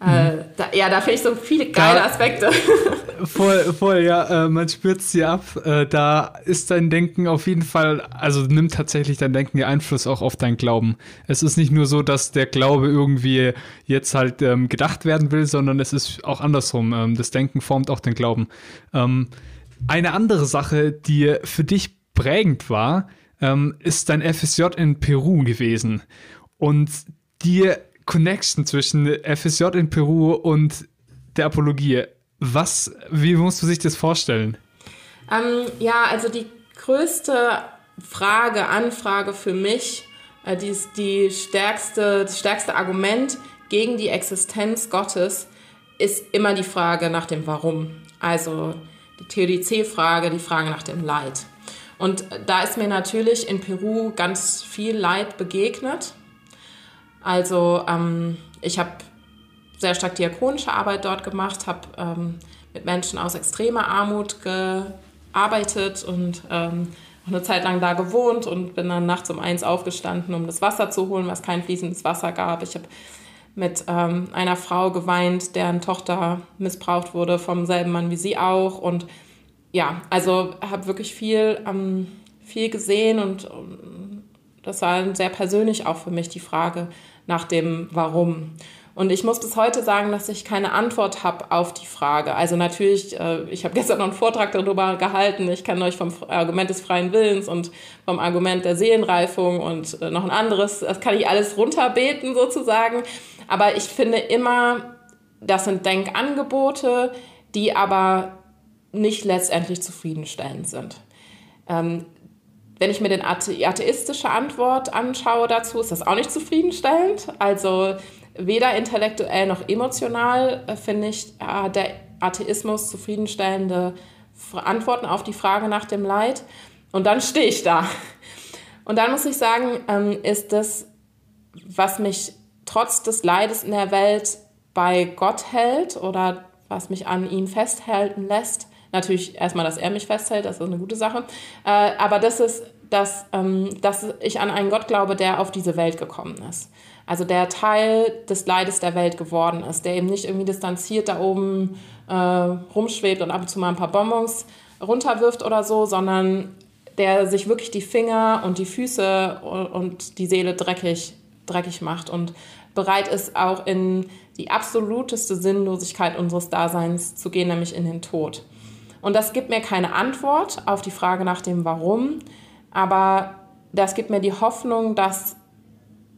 äh, da, ja, da finde ich so viele geile Aspekte. <laughs> Voll, voll, ja, äh, man spürt sie ab. Äh, da ist dein Denken auf jeden Fall, also nimmt tatsächlich dein Denken Einfluss auch auf dein Glauben. Es ist nicht nur so, dass der Glaube irgendwie jetzt halt ähm, gedacht werden will, sondern es ist auch andersrum. Ähm, das Denken formt auch den Glauben. Ähm, eine andere Sache, die für dich prägend war, ähm, ist dein FSJ in Peru gewesen. Und dir Connection zwischen FSJ in Peru und der Apologie. Was, wie musst du sich das vorstellen? Ähm, ja, also die größte Frage, Anfrage für mich, äh, die die stärkste, das stärkste Argument gegen die Existenz Gottes ist immer die Frage nach dem Warum. Also die Theodizee-Frage, die Frage nach dem Leid. Und da ist mir natürlich in Peru ganz viel Leid begegnet. Also ähm, ich habe sehr stark diakonische Arbeit dort gemacht, habe ähm, mit Menschen aus extremer Armut gearbeitet und ähm, eine Zeit lang da gewohnt und bin dann nachts um eins aufgestanden, um das Wasser zu holen, was kein fließendes Wasser gab. Ich habe mit ähm, einer Frau geweint, deren Tochter missbraucht wurde vom selben Mann wie sie auch. Und ja, also habe wirklich viel, ähm, viel gesehen und ähm, das war sehr persönlich auch für mich die Frage, nach dem Warum. Und ich muss bis heute sagen, dass ich keine Antwort habe auf die Frage. Also natürlich, äh, ich habe <laughs> gestern noch einen Vortrag darüber gehalten. Ich kann euch vom Argument des freien Willens und vom Argument der Seelenreifung und äh, noch ein anderes, das kann ich alles runterbeten sozusagen. Aber ich finde immer, das sind Denkangebote, die aber nicht letztendlich zufriedenstellend sind. Wenn ich mir den atheistische Antwort anschaue dazu, ist das auch nicht zufriedenstellend. Also weder intellektuell noch emotional äh, finde ich der Atheismus zufriedenstellende Antworten auf die Frage nach dem Leid. Und dann stehe ich da. Und dann muss ich sagen, ähm, ist das, was mich trotz des Leides in der Welt bei Gott hält oder was mich an ihm festhalten lässt. Natürlich erstmal, dass er mich festhält, das ist eine gute Sache. Äh, aber das ist, dass, ähm, dass ich an einen Gott glaube, der auf diese Welt gekommen ist. Also der Teil des Leides der Welt geworden ist, der eben nicht irgendwie distanziert da oben äh, rumschwebt und ab und zu mal ein paar Bonbons runterwirft oder so, sondern der sich wirklich die Finger und die Füße und die Seele dreckig, dreckig macht und bereit ist, auch in die absoluteste Sinnlosigkeit unseres Daseins zu gehen, nämlich in den Tod. Und das gibt mir keine Antwort auf die Frage nach dem Warum, aber das gibt mir die Hoffnung, dass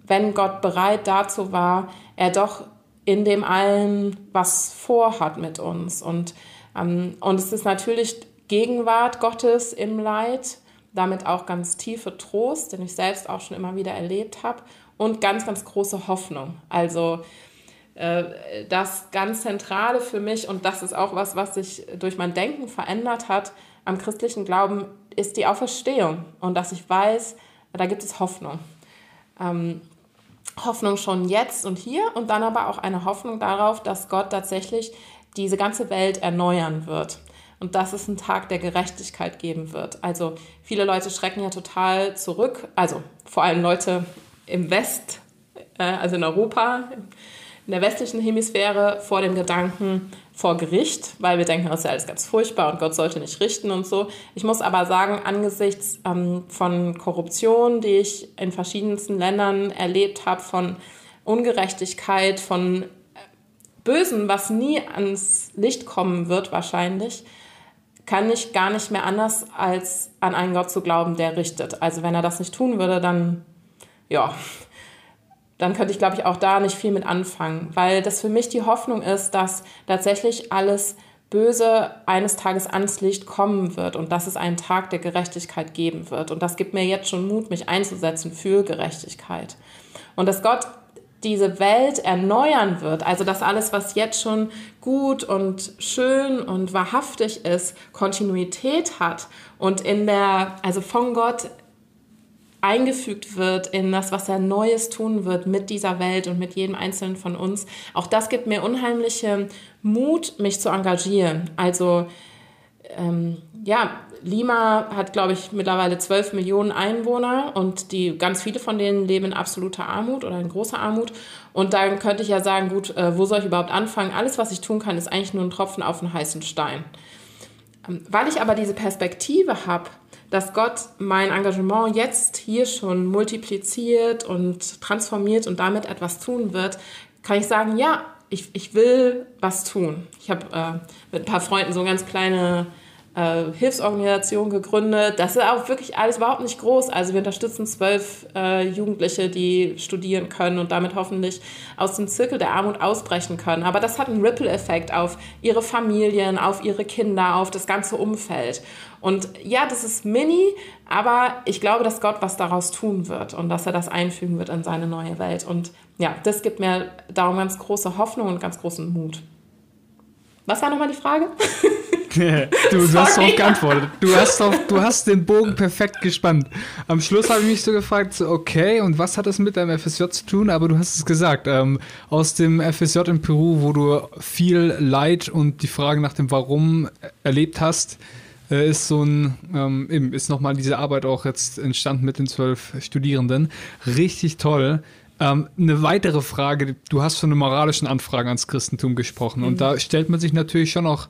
wenn Gott bereit dazu war, er doch in dem allen was vorhat mit uns. Und, ähm, und es ist natürlich Gegenwart Gottes im Leid, damit auch ganz tiefe Trost, den ich selbst auch schon immer wieder erlebt habe, und ganz, ganz große Hoffnung. Also das ganz Zentrale für mich, und das ist auch was, was sich durch mein Denken verändert hat am christlichen Glauben, ist die Auferstehung und dass ich weiß, da gibt es Hoffnung. Ähm, Hoffnung schon jetzt und hier und dann aber auch eine Hoffnung darauf, dass Gott tatsächlich diese ganze Welt erneuern wird und dass es einen Tag der Gerechtigkeit geben wird. Also viele Leute schrecken ja total zurück, also vor allem Leute im West, äh, also in Europa, in der westlichen Hemisphäre vor dem Gedanken vor Gericht, weil wir denken, das ist ja alles ganz furchtbar und Gott sollte nicht richten und so. Ich muss aber sagen, angesichts ähm, von Korruption, die ich in verschiedensten Ländern erlebt habe, von Ungerechtigkeit, von äh, Bösen, was nie ans Licht kommen wird wahrscheinlich, kann ich gar nicht mehr anders, als an einen Gott zu glauben, der richtet. Also wenn er das nicht tun würde, dann ja, dann könnte ich, glaube ich, auch da nicht viel mit anfangen, weil das für mich die Hoffnung ist, dass tatsächlich alles Böse eines Tages ans Licht kommen wird und dass es einen Tag der Gerechtigkeit geben wird. Und das gibt mir jetzt schon Mut, mich einzusetzen für Gerechtigkeit. Und dass Gott diese Welt erneuern wird, also dass alles, was jetzt schon gut und schön und wahrhaftig ist, Kontinuität hat und in der, also von Gott eingefügt wird in das, was er Neues tun wird mit dieser Welt und mit jedem Einzelnen von uns. Auch das gibt mir unheimliche Mut, mich zu engagieren. Also ähm, ja, Lima hat, glaube ich, mittlerweile 12 Millionen Einwohner und die ganz viele von denen leben in absoluter Armut oder in großer Armut. Und dann könnte ich ja sagen, gut, äh, wo soll ich überhaupt anfangen? Alles, was ich tun kann, ist eigentlich nur ein Tropfen auf einen heißen Stein. Ähm, weil ich aber diese Perspektive habe, dass Gott mein Engagement jetzt hier schon multipliziert und transformiert und damit etwas tun wird, kann ich sagen, ja, ich, ich will was tun. Ich habe äh, mit ein paar Freunden so ganz kleine äh, Hilfsorganisation gegründet. Das ist auch wirklich alles überhaupt nicht groß. Also wir unterstützen zwölf äh, Jugendliche, die studieren können und damit hoffentlich aus dem Zirkel der Armut ausbrechen können. Aber das hat einen Ripple-Effekt auf ihre Familien, auf ihre Kinder, auf das ganze Umfeld. Und ja, das ist mini, aber ich glaube, dass Gott was daraus tun wird und dass er das einfügen wird in seine neue Welt. Und ja, das gibt mir darum ganz große Hoffnung und ganz großen Mut. Was war nochmal die Frage? <laughs> du, du hast darauf geantwortet. Du hast, auf, du hast den Bogen perfekt gespannt. Am Schluss habe ich mich so gefragt, so, okay, und was hat das mit deinem FSJ zu tun? Aber du hast es gesagt. Ähm, aus dem FSJ in Peru, wo du viel Leid und die Frage nach dem Warum erlebt hast, äh, ist so ein, ähm, eben, ist nochmal diese Arbeit auch jetzt entstanden mit den zwölf Studierenden. Richtig toll. Ähm, eine weitere Frage, du hast von einer moralischen Anfrage ans Christentum gesprochen mhm. und da stellt man sich natürlich schon auch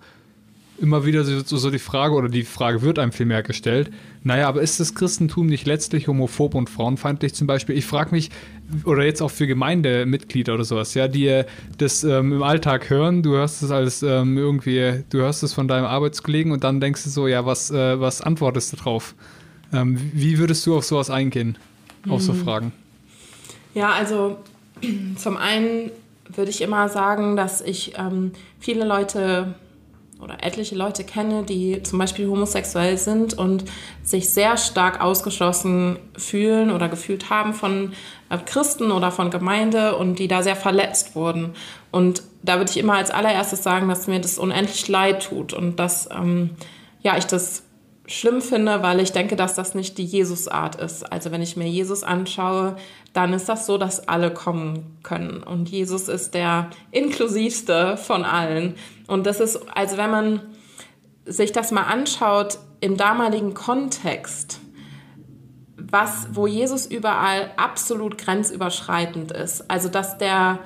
immer wieder so, so, die Frage, oder die Frage wird einem viel mehr gestellt, naja, aber ist das Christentum nicht letztlich homophob und frauenfeindlich zum Beispiel? Ich frage mich, oder jetzt auch für Gemeindemitglieder oder sowas, ja, die das ähm, im Alltag hören, du hörst es als ähm, irgendwie, du hörst es von deinem Arbeitskollegen und dann denkst du so, ja, was, äh, was antwortest du drauf? Ähm, wie würdest du auf sowas eingehen, auf so mhm. Fragen? Ja, also <clears throat> zum einen würde ich immer sagen, dass ich ähm, viele Leute oder etliche Leute kenne, die zum Beispiel homosexuell sind und sich sehr stark ausgeschlossen fühlen oder gefühlt haben von äh, Christen oder von Gemeinde und die da sehr verletzt wurden. Und da würde ich immer als allererstes sagen, dass mir das unendlich leid tut und dass ähm, ja, ich das schlimm finde, weil ich denke, dass das nicht die Jesus-Art ist. Also wenn ich mir Jesus anschaue, dann ist das so, dass alle kommen können. Und Jesus ist der inklusivste von allen. Und das ist, also wenn man sich das mal anschaut im damaligen Kontext, was, wo Jesus überall absolut grenzüberschreitend ist. Also dass der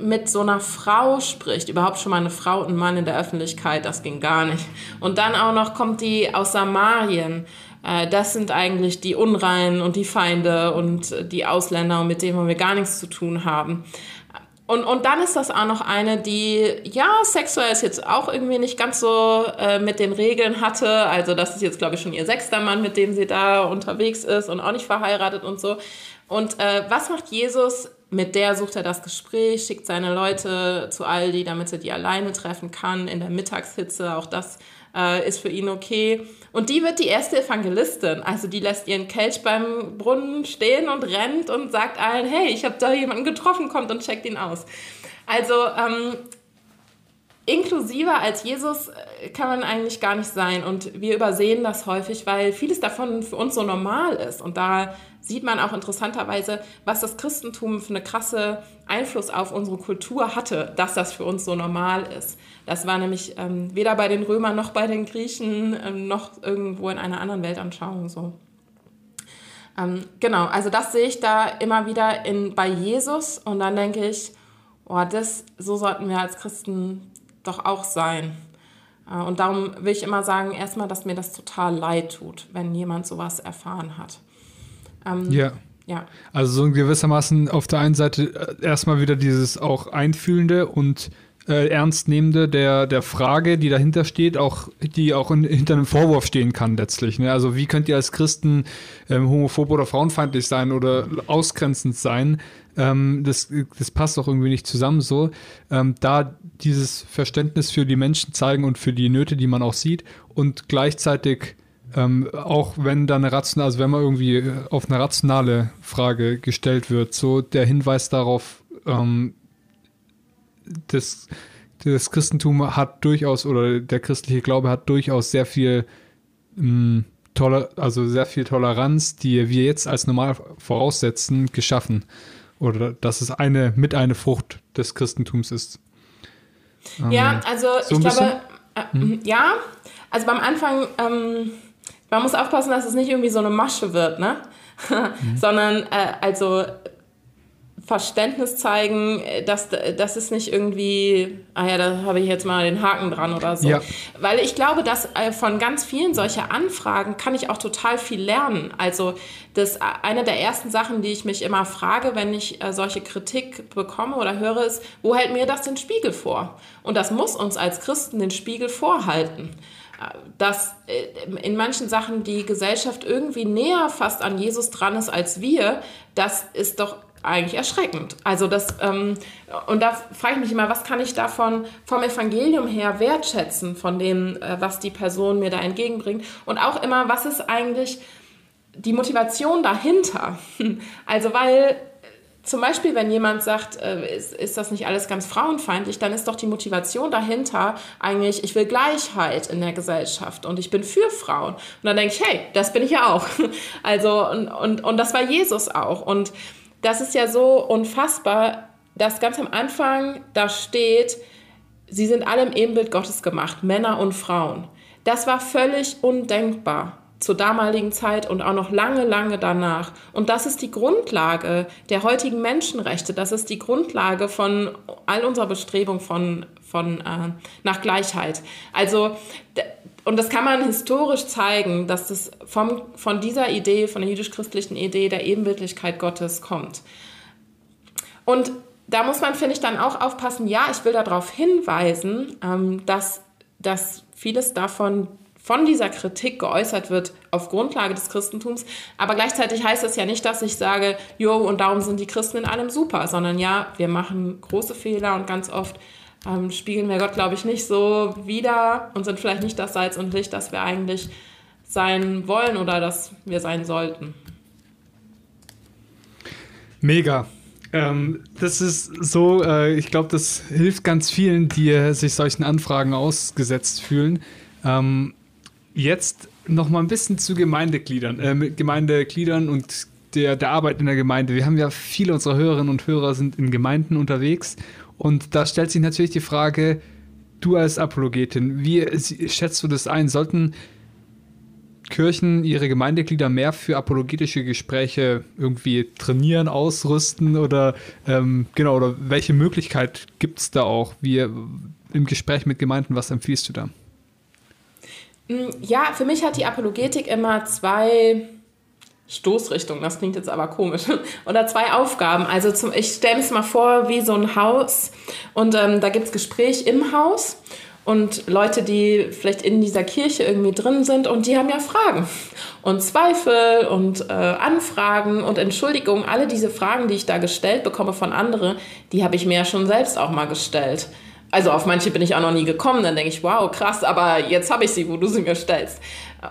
mit so einer Frau spricht, überhaupt schon mal eine Frau und ein Mann in der Öffentlichkeit, das ging gar nicht. Und dann auch noch kommt die aus Samarien. Äh, das sind eigentlich die Unreinen und die Feinde und die Ausländer, mit denen wir gar nichts zu tun haben. Und, und dann ist das auch noch eine, die, ja, sexuell ist jetzt auch irgendwie nicht ganz so äh, mit den Regeln hatte. Also das ist jetzt, glaube ich, schon ihr sechster Mann, mit dem sie da unterwegs ist und auch nicht verheiratet und so. Und äh, was macht Jesus? Mit der sucht er das Gespräch, schickt seine Leute zu Aldi, damit er die alleine treffen kann in der Mittagshitze. Auch das äh, ist für ihn okay. Und die wird die erste Evangelistin. Also die lässt ihren Kelch beim Brunnen stehen und rennt und sagt allen, hey, ich habe da jemanden getroffen, kommt und checkt ihn aus. Also ähm, inklusiver als Jesus äh, kann man eigentlich gar nicht sein. Und wir übersehen das häufig, weil vieles davon für uns so normal ist. Und da sieht man auch interessanterweise, was das Christentum für eine krasse Einfluss auf unsere Kultur hatte, dass das für uns so normal ist. Das war nämlich ähm, weder bei den Römern noch bei den Griechen ähm, noch irgendwo in einer anderen Weltanschauung so. Ähm, genau, also das sehe ich da immer wieder in, bei Jesus und dann denke ich, oh, das, so sollten wir als Christen doch auch sein. Äh, und darum will ich immer sagen, erstmal, dass mir das total leid tut, wenn jemand sowas erfahren hat. Ähm, ja. Ja. Also so gewissermaßen auf der einen Seite äh, erstmal wieder dieses auch Einfühlende und äh, Ernstnehmende der, der Frage, die dahinter steht, auch, die auch in, hinter einem Vorwurf stehen kann letztlich. Ne? Also wie könnt ihr als Christen ähm, homophob oder frauenfeindlich sein oder ausgrenzend sein? Ähm, das, das passt auch irgendwie nicht zusammen so. Ähm, da dieses Verständnis für die Menschen zeigen und für die Nöte, die man auch sieht und gleichzeitig ähm, auch wenn da eine rationale, also wenn man irgendwie auf eine rationale Frage gestellt wird, so der Hinweis darauf, ähm, das, das Christentum hat durchaus oder der christliche Glaube hat durchaus sehr viel ähm, Toler, also sehr viel Toleranz, die wir jetzt als normal voraussetzen, geschaffen. Oder dass es eine mit eine Frucht des Christentums ist. ja, ähm, also so ich glaube, äh, hm? ja, also beim Anfang ähm, man muss aufpassen, dass es nicht irgendwie so eine Masche wird, ne? <laughs> mhm. Sondern äh, also Verständnis zeigen, dass das ist nicht irgendwie, ah ja, da habe ich jetzt mal den Haken dran oder so. Ja. Weil ich glaube, dass äh, von ganz vielen solcher Anfragen kann ich auch total viel lernen. Also das eine der ersten Sachen, die ich mich immer frage, wenn ich äh, solche Kritik bekomme oder höre, ist, wo hält mir das den Spiegel vor? Und das muss uns als Christen den Spiegel vorhalten dass äh, in manchen Sachen die Gesellschaft irgendwie näher fast an Jesus dran ist als wir, das ist doch eigentlich erschreckend. Also das, ähm, und da frage ich mich immer, was kann ich davon vom Evangelium her wertschätzen, von dem, äh, was die Person mir da entgegenbringt. Und auch immer, was ist eigentlich die Motivation dahinter? <laughs> Also weil zum Beispiel, wenn jemand sagt, äh, ist, ist das nicht alles ganz frauenfeindlich, dann ist doch die Motivation dahinter eigentlich, ich will Gleichheit in der Gesellschaft und ich bin für Frauen. Und dann denke ich, hey, das bin ich ja auch. <laughs> Also, und, und, und das war Jesus auch. Und das ist ja so unfassbar, dass ganz am Anfang da steht, sie sind alle im Ebenbild Gottes gemacht, Männer und Frauen. Das war völlig undenkbar zur damaligen Zeit und auch noch lange, lange danach. Und das ist die Grundlage der heutigen Menschenrechte. Das ist die Grundlage von all unserer Bestrebung von, von, äh, nach Gleichheit. Also, und das kann man historisch zeigen, dass das vom, von dieser Idee, von der jüdisch-christlichen Idee der Ebenbildlichkeit Gottes kommt. Und da muss man, finde ich, dann auch aufpassen, ja, ich will darauf hinweisen, ähm, dass, dass vieles davon von dieser Kritik geäußert wird auf Grundlage des Christentums. Aber gleichzeitig heißt es ja nicht, dass ich sage, jo, und darum sind die Christen in allem super, sondern ja, wir machen große Fehler und ganz oft ähm, spiegeln wir Gott, glaube ich, nicht so wider und sind vielleicht nicht das Salz und Licht, das wir eigentlich sein wollen oder das wir sein sollten. Mega. Ähm, das ist so, äh, ich glaube, das hilft ganz vielen, die sich solchen Anfragen ausgesetzt fühlen. Ähm, jetzt noch mal ein bisschen zu Gemeindegliedern, äh, Gemeindegliedern und der, der Arbeit in der Gemeinde. Wir haben ja viele unserer Hörerinnen und Hörer sind in Gemeinden unterwegs und da stellt sich natürlich die Frage, du als Apologetin, wie schätzt du das ein? Sollten Kirchen ihre Gemeindeglieder mehr für apologetische Gespräche irgendwie trainieren, ausrüsten oder ähm, genau, oder welche Möglichkeit gibt es da auch? Wie im Gespräch mit Gemeinden, was empfiehlst du da? Mm, ja, für mich hat die Apologetik immer zwei Stoßrichtungen, das klingt jetzt aber komisch, <laughs> oder zwei Aufgaben. Also zum, ich stelle es mal vor wie so ein Haus und ähm, da gibt es Gespräch im Haus und Leute, die vielleicht in dieser Kirche irgendwie drin sind und die haben ja Fragen und Zweifel und äh, Anfragen und Entschuldigungen. Alle diese Fragen, die ich da gestellt bekomme von anderen, die habe ich mir ja schon selbst auch mal gestellt. Also auf manche bin ich auch noch nie gekommen, dann denke ich, wow, krass, aber jetzt habe ich sie, wo du sie mir stellst.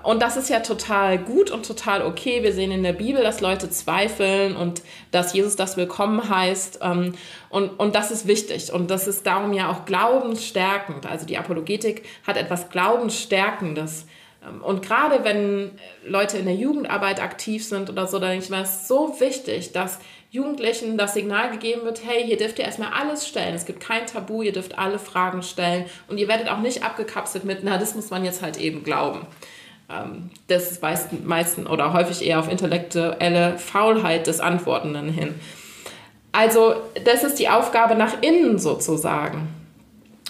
Und das ist ja total gut und total okay. Wir sehen in der Bibel, dass Leute zweifeln und dass Jesus das Willkommen heißt. Ähm, und, und das ist wichtig. Und das ist darum ja auch glaubensstärkend. Also die Apologetik hat etwas Glaubensstärkendes. Ähm, und gerade wenn Leute in der Jugendarbeit aktiv sind oder so, dann denke ich mir, es ist so wichtig, dass Jugendlichen das Signal gegeben wird, hey, hier dürft ihr erstmal alles stellen. Es gibt kein Tabu, ihr dürft alle Fragen stellen und ihr werdet auch nicht abgekapselt mit, na, das muss man jetzt halt eben glauben. Ähm, das ist meistens, oder häufig eher auf intellektuelle Faulheit des Antwortenden hin. Also, das ist die Aufgabe nach innen sozusagen.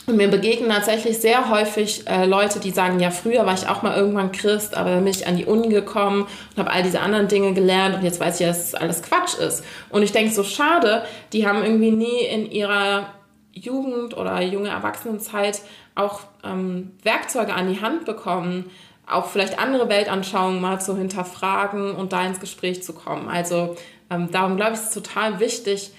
Und mir begegnen tatsächlich sehr häufig äh, Leute, die sagen, ja, früher war ich auch mal irgendwann Christ, aber bin ich an die Uni gekommen und habe all diese anderen Dinge gelernt und jetzt weiß ich dass es alles Quatsch ist. Und ich denke, so schade, die haben irgendwie nie in ihrer Jugend oder junge Erwachsenenzeit auch ähm, Werkzeuge an die Hand bekommen, auch vielleicht andere Weltanschauungen mal zu hinterfragen und da ins Gespräch zu kommen. Also ähm, darum glaube ich, ist es total wichtig,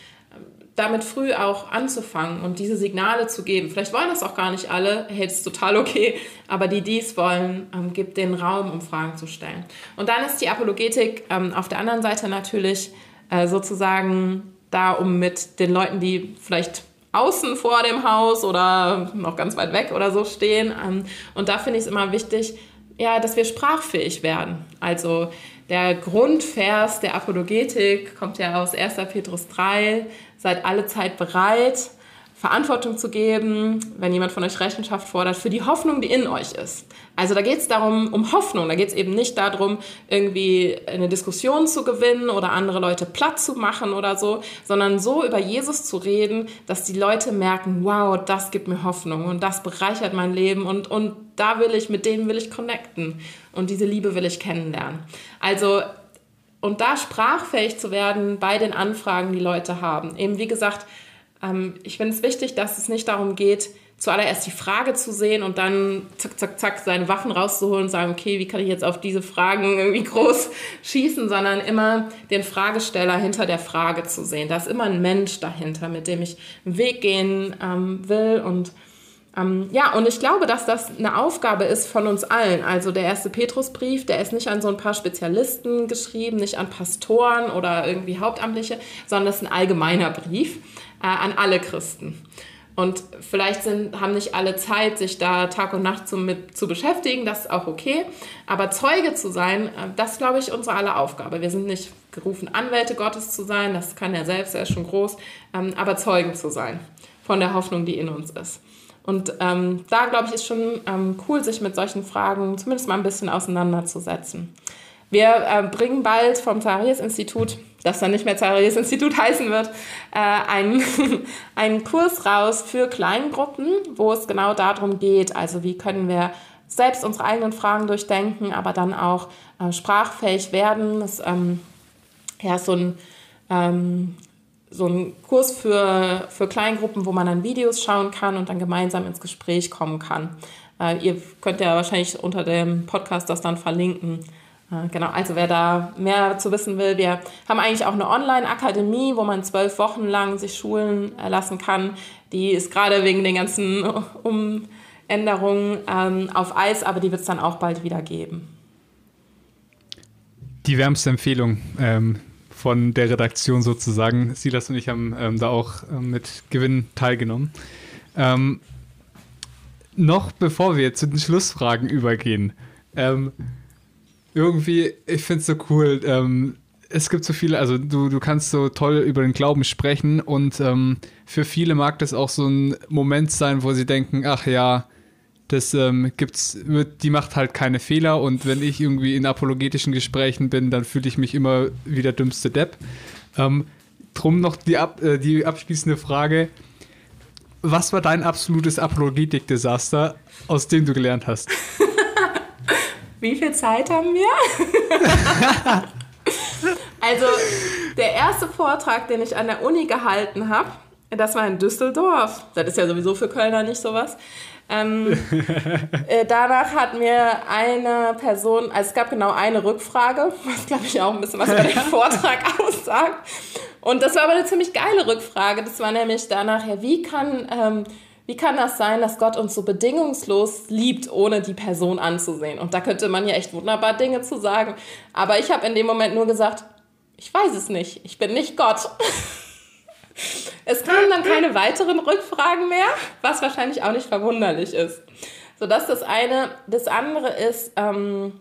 damit früh auch anzufangen und diese Signale zu geben. Vielleicht wollen das auch gar nicht alle, das ist total okay, aber die, die es wollen, ähm, gibt den Raum, um Fragen zu stellen. Und dann ist die Apologetik ähm, auf der anderen Seite natürlich äh, sozusagen da, um mit den Leuten, die vielleicht außen vor dem Haus oder noch ganz weit weg oder so stehen. Ähm, und da finde ich es immer wichtig, ja, dass wir sprachfähig werden. Also der Grundvers der Apologetik kommt ja aus 1. Petrus 3, seid alle Zeit bereit, Verantwortung zu geben, wenn jemand von euch Rechenschaft fordert, für die Hoffnung, die in euch ist. Also da geht es darum, um Hoffnung. Da geht es eben nicht darum, irgendwie eine Diskussion zu gewinnen oder andere Leute platt zu machen oder so, sondern so über Jesus zu reden, dass die Leute merken, wow, das gibt mir Hoffnung und das bereichert mein Leben und, und da will ich, mit denen will ich connecten und diese Liebe will ich kennenlernen. Also und da sprachfähig zu werden bei den Anfragen, die Leute haben. Eben wie gesagt, ähm, ich finde es wichtig, dass es nicht darum geht, zuallererst die Frage zu sehen und dann zack, zack, zack seine Waffen rauszuholen und sagen, okay, wie kann ich jetzt auf diese Fragen irgendwie groß schießen, sondern immer den Fragesteller hinter der Frage zu sehen. Da ist immer ein Mensch dahinter, mit dem ich einen Weg gehen ähm, will und ähm, ja, und ich glaube, dass das eine Aufgabe ist von uns allen. Also der erste Petrusbrief, der ist nicht an so ein paar Spezialisten geschrieben, nicht an Pastoren oder irgendwie Hauptamtliche, sondern das ist ein allgemeiner Brief äh, an alle Christen. Und vielleicht sind, haben nicht alle Zeit, sich da Tag und Nacht zu, mit, zu beschäftigen, das ist auch okay. Aber Zeuge zu sein, äh, das glaube ich, unsere aller Aufgabe. Wir sind nicht gerufen, Anwälte Gottes zu sein, das kann er selbst, er ist schon groß, ähm, aber Zeugen zu sein von der Hoffnung, die in uns ist. Und ähm, da, glaube ich, ist schon ähm, cool, sich mit solchen Fragen zumindest mal ein bisschen auseinanderzusetzen. Wir äh, bringen bald vom Zacharias-Institut, das dann nicht mehr Zacharias-Institut heißen wird, äh, einen, <laughs> einen Kurs raus für Kleingruppen, wo es genau darum geht, also wie können wir selbst unsere eigenen Fragen durchdenken, aber dann auch äh, sprachfähig werden. Das ähm, ja, so ein ähm, so ein Kurs für, für Kleingruppen, wo man dann Videos schauen kann und dann gemeinsam ins Gespräch kommen kann. Äh, ihr könnt ja wahrscheinlich unter dem Podcast das dann verlinken. Äh, genau, also wer da mehr zu wissen will, wir haben eigentlich auch eine Online-Akademie, wo man zwölf Wochen lang sich schulen lassen kann. Die ist gerade wegen den ganzen <laughs> Umänderungen ähm, auf Eis, aber die wird es dann auch bald wieder geben. Die wärmste Empfehlung. Ähm von der Redaktion sozusagen. Silas und ich haben ähm, da auch ähm, mit Gewinn teilgenommen. Ähm, noch bevor wir zu den Schlussfragen übergehen, ähm, irgendwie, ich finde es so cool. Ähm, es gibt so viele, also du, du kannst so toll über den Glauben sprechen und ähm, für viele mag das auch so ein Moment sein, wo sie denken, ach ja, das ähm, gibt's, die macht halt keine Fehler und wenn ich irgendwie in apologetischen Gesprächen bin, dann fühle ich mich immer wie der dümmste Depp. Ähm, drum noch die, ab, äh, die abschließende Frage. Was war dein absolutes Apologetik-Desaster, aus dem du gelernt hast? <laughs> Wie viel Zeit haben wir? <laughs> also, der erste Vortrag, den ich an der Uni gehalten habe, das war in Düsseldorf. Das ist ja sowieso für Kölner nicht sowas. Ähm, <laughs> äh, danach hat mir eine Person, also es gab genau eine Rückfrage, was glaube ich auch ein bisschen was über den <laughs> Vortrag aussagt. Und das war aber eine ziemlich geile Rückfrage. Das war nämlich danach, ja, wie kann, ähm, wie kann das sein, dass Gott uns so bedingungslos liebt, ohne die Person anzusehen? Und da könnte man ja echt wunderbar Dinge zu sagen. Aber ich habe in dem Moment nur gesagt, ich weiß es nicht, ich bin nicht Gott. <laughs> Es kamen dann keine weiteren Rückfragen mehr, was wahrscheinlich auch nicht verwunderlich ist. So, das ist das eine. Das andere ist, ähm,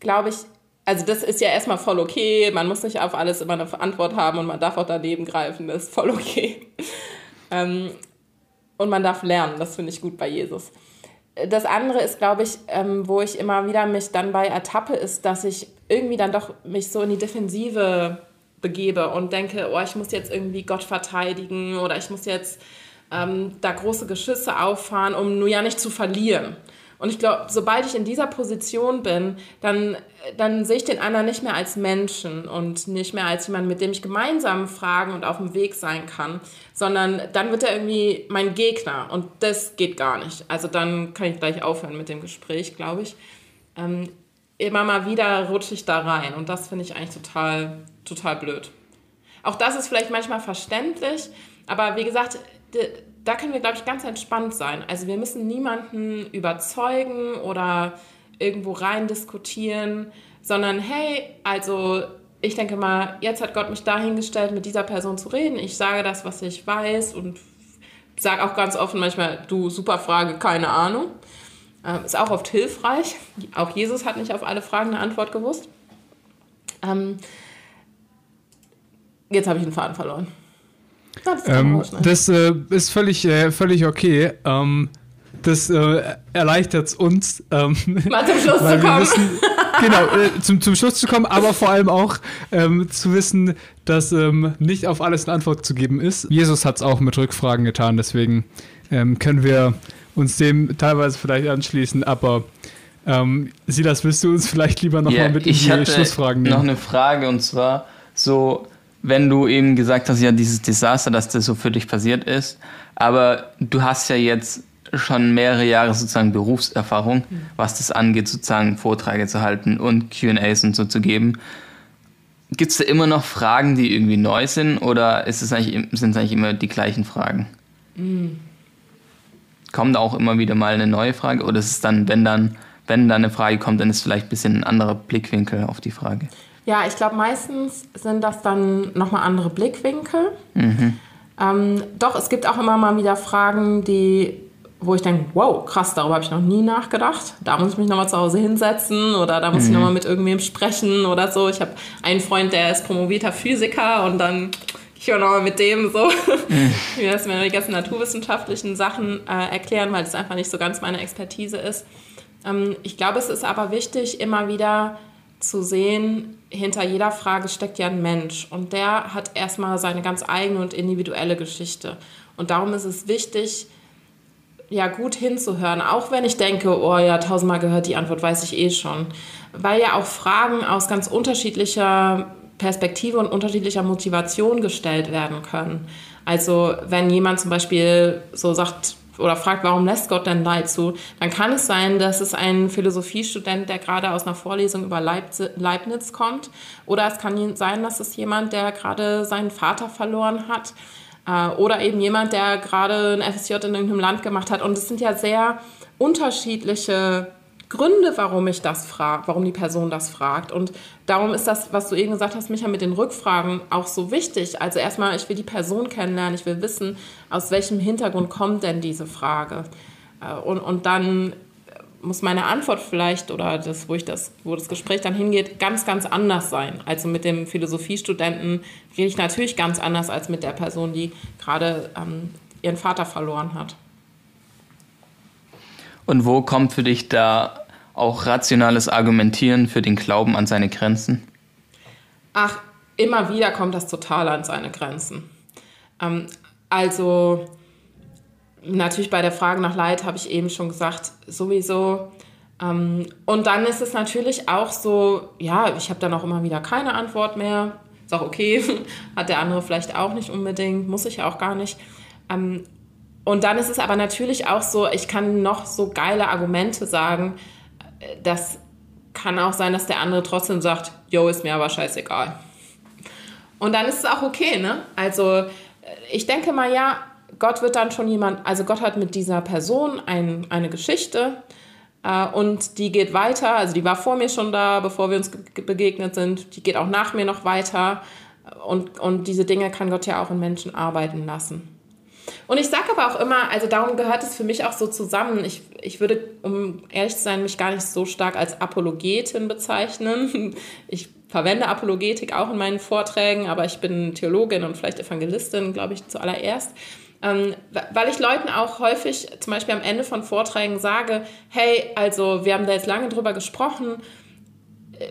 glaube ich, also das ist ja erstmal voll okay. Man muss nicht auf alles immer eine Antwort haben und man darf auch daneben greifen. Das ist voll okay. Ähm, und man darf lernen. Das finde ich gut bei Jesus. Das andere ist, glaube ich, ähm, wo ich immer wieder mich dann bei ertappe, ist, dass ich irgendwie dann doch mich so in die Defensive begebe und denke, oh, ich muss jetzt irgendwie Gott verteidigen oder ich muss jetzt ähm, da große Geschütze auffahren, um nur ja nicht zu verlieren. Und ich glaube, sobald ich in dieser Position bin, dann, dann sehe ich den anderen nicht mehr als Menschen und nicht mehr als jemand, mit dem ich gemeinsam fragen und auf dem Weg sein kann, sondern dann wird er irgendwie mein Gegner und das geht gar nicht. Also dann kann ich gleich aufhören mit dem Gespräch, glaube ich. Ähm, immer mal wieder rutsche ich da rein und das finde ich eigentlich total total blöd. Auch das ist vielleicht manchmal verständlich, aber wie gesagt, da können wir, glaube ich, ganz entspannt sein. Also wir müssen niemanden überzeugen oder irgendwo rein diskutieren, sondern hey, also ich denke mal, jetzt hat Gott mich dahingestellt, mit dieser Person zu reden. Ich sage das, was ich weiß und sage auch ganz offen manchmal, du, super Frage, keine Ahnung. Ähm, ist auch oft hilfreich. Auch Jesus hat nicht auf alle Fragen eine Antwort gewusst. Ähm, Jetzt habe ich den Faden verloren. Das, ähm, das äh, ist völlig, äh, völlig okay. Ähm, das äh, erleichtert es uns, ähm, <laughs> mal zum Schluss zu kommen. Wissen, genau, äh, zum, zum Schluss zu kommen, aber vor allem auch ähm, zu wissen, dass ähm, nicht auf alles eine Antwort zu geben ist. Jesus hat es auch mit Rückfragen getan, deswegen ähm, können wir uns dem teilweise vielleicht anschließen, aber ähm, Silas, willst du uns vielleicht lieber nochmal yeah, mit in die Schlussfragen nehmen? noch eine Frage und zwar so wenn du eben gesagt hast, ja, dieses Desaster, dass das so für dich passiert ist, aber du hast ja jetzt schon mehrere Jahre sozusagen Berufserfahrung, mhm. was das angeht, sozusagen Vorträge zu halten und QAs und so zu geben. Gibt es da immer noch Fragen, die irgendwie neu sind oder ist es eigentlich, sind es eigentlich immer die gleichen Fragen? Mhm. Kommt auch immer wieder mal eine neue Frage oder ist es dann, wenn dann, wenn dann eine Frage kommt, dann ist vielleicht ein bisschen ein anderer Blickwinkel auf die Frage? Ja, ich glaube, meistens sind das dann nochmal andere Blickwinkel. Mhm. Ähm, doch, es gibt auch immer mal wieder Fragen, die, wo ich denke, wow, krass, darüber habe ich noch nie nachgedacht. Da muss ich mich nochmal zu Hause hinsetzen oder da muss mhm. ich nochmal mit irgendwem sprechen oder so. Ich habe einen Freund, der ist promovierter Physiker und dann ich höre nochmal mit dem so, mhm. <laughs> wie das mir die ganzen naturwissenschaftlichen Sachen äh, erklären, weil das einfach nicht so ganz meine Expertise ist. Ähm, ich glaube, es ist aber wichtig, immer wieder zu sehen, hinter jeder Frage steckt ja ein Mensch und der hat erstmal seine ganz eigene und individuelle Geschichte. Und darum ist es wichtig, ja, gut hinzuhören, auch wenn ich denke, oh ja, tausendmal gehört, die Antwort weiß ich eh schon. Weil ja auch Fragen aus ganz unterschiedlicher Perspektive und unterschiedlicher Motivation gestellt werden können. Also wenn jemand zum Beispiel so sagt, oder fragt, warum lässt Gott denn Leid zu, dann kann es sein, dass es ein Philosophiestudent, der gerade aus einer Vorlesung über Leibniz kommt, oder es kann sein, dass es jemand, der gerade seinen Vater verloren hat, äh, oder eben jemand, der gerade ein FSJ in irgendeinem Land gemacht hat. Und es sind ja sehr unterschiedliche Gründe, warum ich das frage, warum die Person das fragt. Und darum ist das, was du eben gesagt hast, Micha, mit den Rückfragen auch so wichtig. Also erstmal, ich will die Person kennenlernen, ich will wissen, aus welchem Hintergrund kommt denn diese Frage. Äh, und, und dann muss meine Antwort vielleicht oder das, wo ich das, wo das Gespräch dann hingeht, ganz, ganz anders sein. Also mit dem Philosophiestudenten rede ich natürlich ganz anders als mit der Person, die gerade ähm, ihren Vater verloren hat. Und wo kommt für dich da auch rationales Argumentieren für den Glauben an seine Grenzen? Ach, immer wieder kommt das total an seine Grenzen. Ähm, also natürlich bei der Frage nach Leid habe ich eben schon gesagt, sowieso. Ähm, und dann ist es natürlich auch so, ja, ich habe dann auch immer wieder keine Antwort mehr. Ist auch okay, <laughs> hat der andere vielleicht auch nicht unbedingt, muss ich auch gar nicht. Ähm, und dann ist es aber natürlich auch so, ich kann noch so geile Argumente sagen, das kann auch sein, dass der andere trotzdem sagt, yo, ist mir aber scheißegal. Und dann ist es auch okay, ne? Also äh, ich denke mal, ja, Gott wird dann schon jemand, also Gott hat mit dieser Person ein, eine Geschichte äh, und die geht weiter, also die war vor mir schon da, bevor wir uns begegnet sind, die geht auch nach mir noch weiter und, und diese Dinge kann Gott ja auch in Menschen arbeiten lassen. Und ich sage aber auch immer, also darum gehört es für mich auch so zusammen. Ich, ich würde, um ehrlich zu sein, mich gar nicht so stark als Apologetin bezeichnen. <laughs> Ich verwende Apologetik auch in meinen Vorträgen, aber ich bin Theologin und vielleicht Evangelistin, glaube ich, zuallererst. Ähm, weil ich Leuten auch häufig, zum Beispiel am Ende von Vorträgen, sage, hey, also wir haben da jetzt lange drüber gesprochen,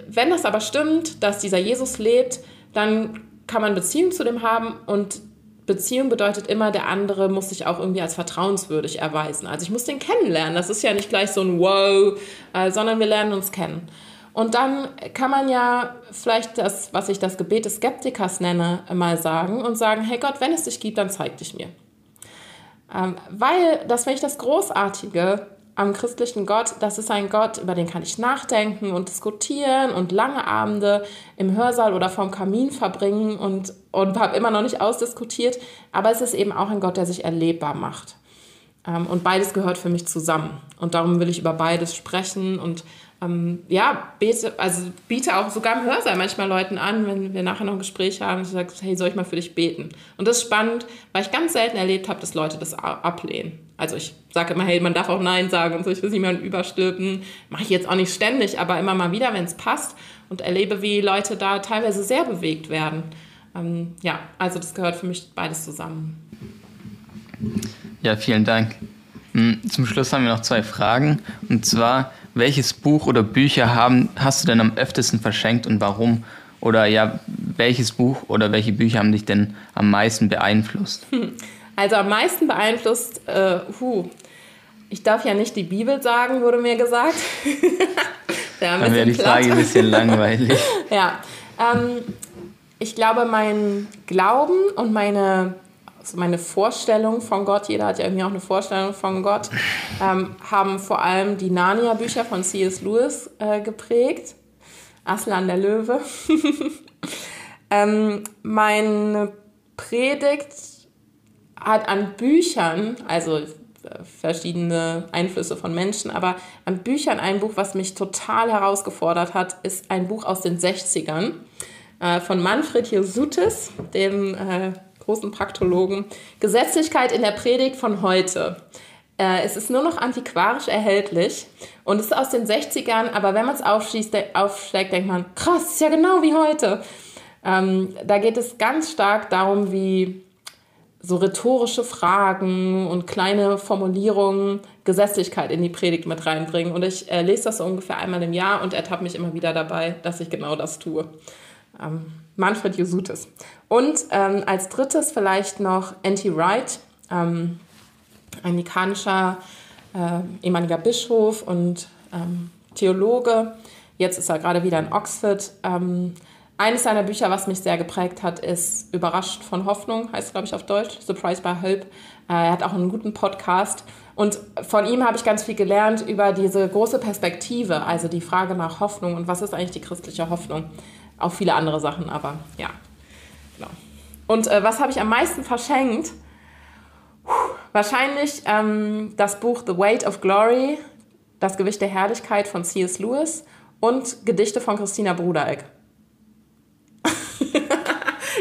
wenn das aber stimmt, dass dieser Jesus lebt, dann kann man Beziehung zu dem haben und Beziehung bedeutet immer, der andere muss sich auch irgendwie als vertrauenswürdig erweisen. Also ich muss den kennenlernen. Das ist ja nicht gleich so ein Wow, äh, sondern wir lernen uns kennen. Und dann kann man ja vielleicht das, was ich das Gebet des Skeptikers nenne, mal sagen und sagen, hey Gott, wenn es dich gibt, dann zeig dich mir. Ähm, weil das finde ich das Großartige am christlichen Gott, das ist ein Gott, über den kann ich nachdenken und diskutieren und lange Abende im Hörsaal oder vorm Kamin verbringen und, und habe immer noch nicht ausdiskutiert. Aber es ist eben auch ein Gott, der sich erlebbar macht. Ähm, und beides gehört für mich zusammen. Und darum will ich über beides sprechen und ähm, ja, bete, also biete auch sogar im Hörsaal manchmal Leuten an, wenn wir nachher noch ein Gespräch haben, ich sage, hey, soll ich mal für dich beten? Und das ist spannend, weil ich ganz selten erlebt habe, dass Leute das ablehnen. Also ich sage immer, hey, man darf auch Nein sagen und so, ich will niemanden überstülpen. Mache ich jetzt auch nicht ständig, aber immer mal wieder, wenn es passt und erlebe, wie Leute da teilweise sehr bewegt werden. Ähm, ja, also das gehört für mich beides zusammen. Ja, vielen Dank. Hm, zum Schluss haben wir noch zwei Fragen. Und zwar, welches Buch oder Bücher haben, hast du denn am öftesten verschenkt und warum? Oder ja, welches Buch oder welche Bücher haben dich denn am meisten beeinflusst? Also am meisten beeinflusst, äh, huh, ich darf ja nicht die Bibel sagen, wurde mir gesagt. <laughs> Dann wäre die Frage ein bisschen <laughs> langweilig. ja, ähm, ich glaube, mein Glauben und meine so meine Vorstellung von Gott, jeder hat ja irgendwie auch eine Vorstellung von Gott, ähm, haben vor allem die Narnia-Bücher von C.S. Lewis äh, geprägt. Aslan der Löwe. <laughs> ähm, meine Predigt hat an Büchern, also äh, verschiedene Einflüsse von Menschen, aber an Büchern ein Buch, was mich total herausgefordert hat, ist ein Buch aus den 60ern äh, von Manfred Josutis, dem äh, großen Praktologen. Gesetzlichkeit in der Predigt von heute. Äh, es ist nur noch antiquarisch erhältlich und ist aus den 60ern, aber wenn man es aufschlägt, denkt man, krass, ist ja genau wie heute. Ähm, da geht es ganz stark darum, wie so rhetorische Fragen und kleine Formulierungen Gesetzlichkeit in die Predigt mit reinbringen. Und ich äh, lese das so ungefähr einmal im Jahr und ertappe mich immer wieder dabei, dass ich genau das tue. Ähm, Manfred Josutis. Und ähm, als drittes vielleicht noch N.T. Wright, ähm, amerikanischer äh, ehemaliger Bischof und ähm, Theologe. Jetzt ist er gerade wieder in Oxford. Ähm, eines seiner Bücher, was mich sehr geprägt hat, ist Überrascht von Hoffnung, heißt glaube ich auf Deutsch, Surprised by Hope. Äh, er hat auch einen guten Podcast. Und von ihm habe ich ganz viel gelernt über diese große Perspektive, also die Frage nach Hoffnung und was ist eigentlich die christliche Hoffnung. Auch viele andere Sachen, aber ja. Genau. Und äh, was habe ich am meisten verschenkt? Puh, wahrscheinlich ähm, das Buch The Weight of Glory, Das Gewicht der Herrlichkeit von C.S. Lewis und Gedichte von Christina Brudereck. <laughs>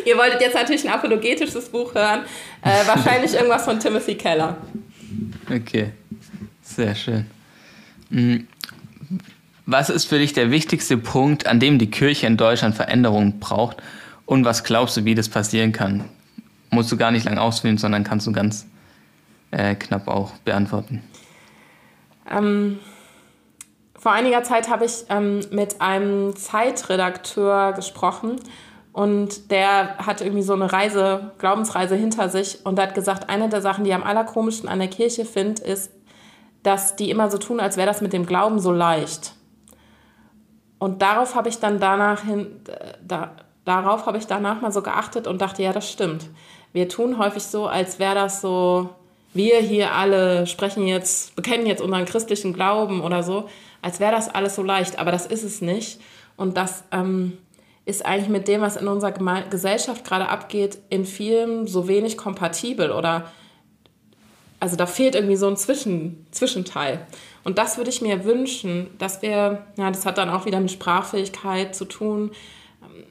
Ihr wolltet jetzt natürlich ein apologetisches Buch hören. Äh, wahrscheinlich irgendwas von Timothy Keller. <laughs> Okay, sehr schön. Hm, was ist für dich der wichtigste Punkt, an dem die Kirche in Deutschland Veränderungen braucht? Und was glaubst du, wie das passieren kann? Musst du gar nicht lang ausführen, sondern kannst du ganz äh, knapp auch beantworten. Ähm, vor einiger Zeit habe ich ähm, mit einem Zeitredakteur gesprochen und der hat irgendwie so eine Reise, Glaubensreise hinter sich und hat gesagt, eine der Sachen, die am allerkomischsten an der Kirche findet, ist, dass die immer so tun, als wäre das mit dem Glauben so leicht. Und darauf habe ich dann danach hin, da, darauf habe ich danach mal so geachtet und dachte, ja, das stimmt. Wir tun häufig so, als wäre das so, wir hier alle sprechen jetzt, bekennen jetzt unseren christlichen Glauben oder so, als wäre das alles so leicht, aber das ist es nicht. Und das ähm, ist eigentlich mit dem, was in unserer Geme Gesellschaft gerade abgeht, in vielem so wenig kompatibel oder also da fehlt irgendwie so ein Zwischen, Zwischenteil. Und das würde ich mir wünschen, dass wir, ja, das hat dann auch wieder mit Sprachfähigkeit zu tun, ähm,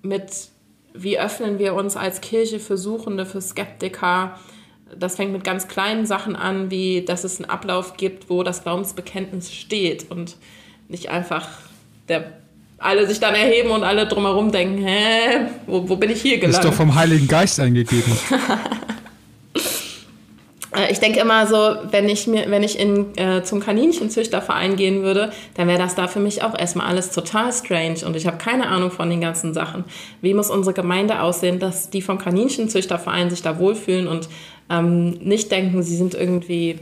mit wie öffnen wir uns als Kirche für Suchende, für Skeptiker. Das fängt mit ganz kleinen Sachen an, wie dass es einen Ablauf gibt, wo das Glaubensbekenntnis steht und nicht einfach der alle sich dann erheben und alle drumherum denken, hä, wo, wo bin ich hier gelandet? Ist doch vom Heiligen Geist eingegeben. <laughs> Äh, ich denke immer so, wenn ich mir, wenn ich in, äh, zum Kaninchenzüchterverein gehen würde, dann wäre das da für mich auch erstmal alles total strange und ich habe keine Ahnung von den ganzen Sachen. Wie muss unsere Gemeinde aussehen, dass die vom Kaninchenzüchterverein sich da wohlfühlen und ähm, nicht denken, sie sind irgendwie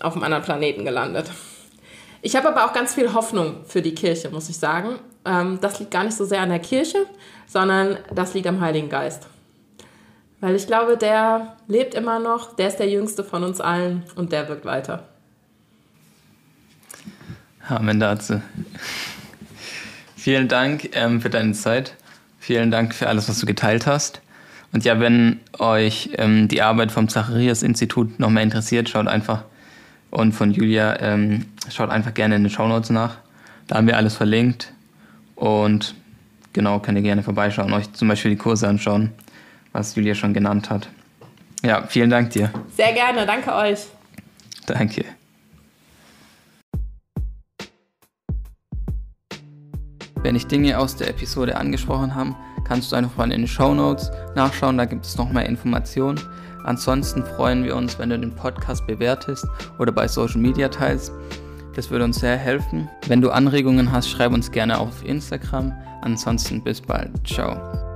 auf einem anderen Planeten gelandet. Ich habe aber auch ganz viel Hoffnung für die Kirche, muss ich sagen. Ähm, das liegt gar nicht so sehr an der Kirche, sondern das liegt am Heiligen Geist. Weil ich glaube, der lebt immer noch, der ist der jüngste von uns allen und der wirkt weiter. Amen dazu. Vielen Dank ähm, für deine Zeit. Vielen Dank für alles, was du geteilt hast. Und ja, wenn euch ähm, die Arbeit vom Zacharias-Institut noch mehr interessiert, schaut einfach und von Julia, ähm, schaut einfach gerne in den Show Notes nach. Da haben wir alles verlinkt. Und genau, könnt ihr gerne vorbeischauen, euch zum Beispiel die Kurse anschauen was Julia schon genannt hat. Ja, vielen Dank dir. Sehr gerne, danke euch. Danke. Wenn dich Dinge aus der Episode angesprochen haben, kannst du einfach mal in den Show Notes nachschauen, da gibt es noch mehr Informationen. Ansonsten freuen wir uns, wenn du den Podcast bewertest oder bei Social Media teilst. Das würde uns sehr helfen. Wenn du Anregungen hast, schreib uns gerne auf Instagram. Ansonsten bis bald. Ciao.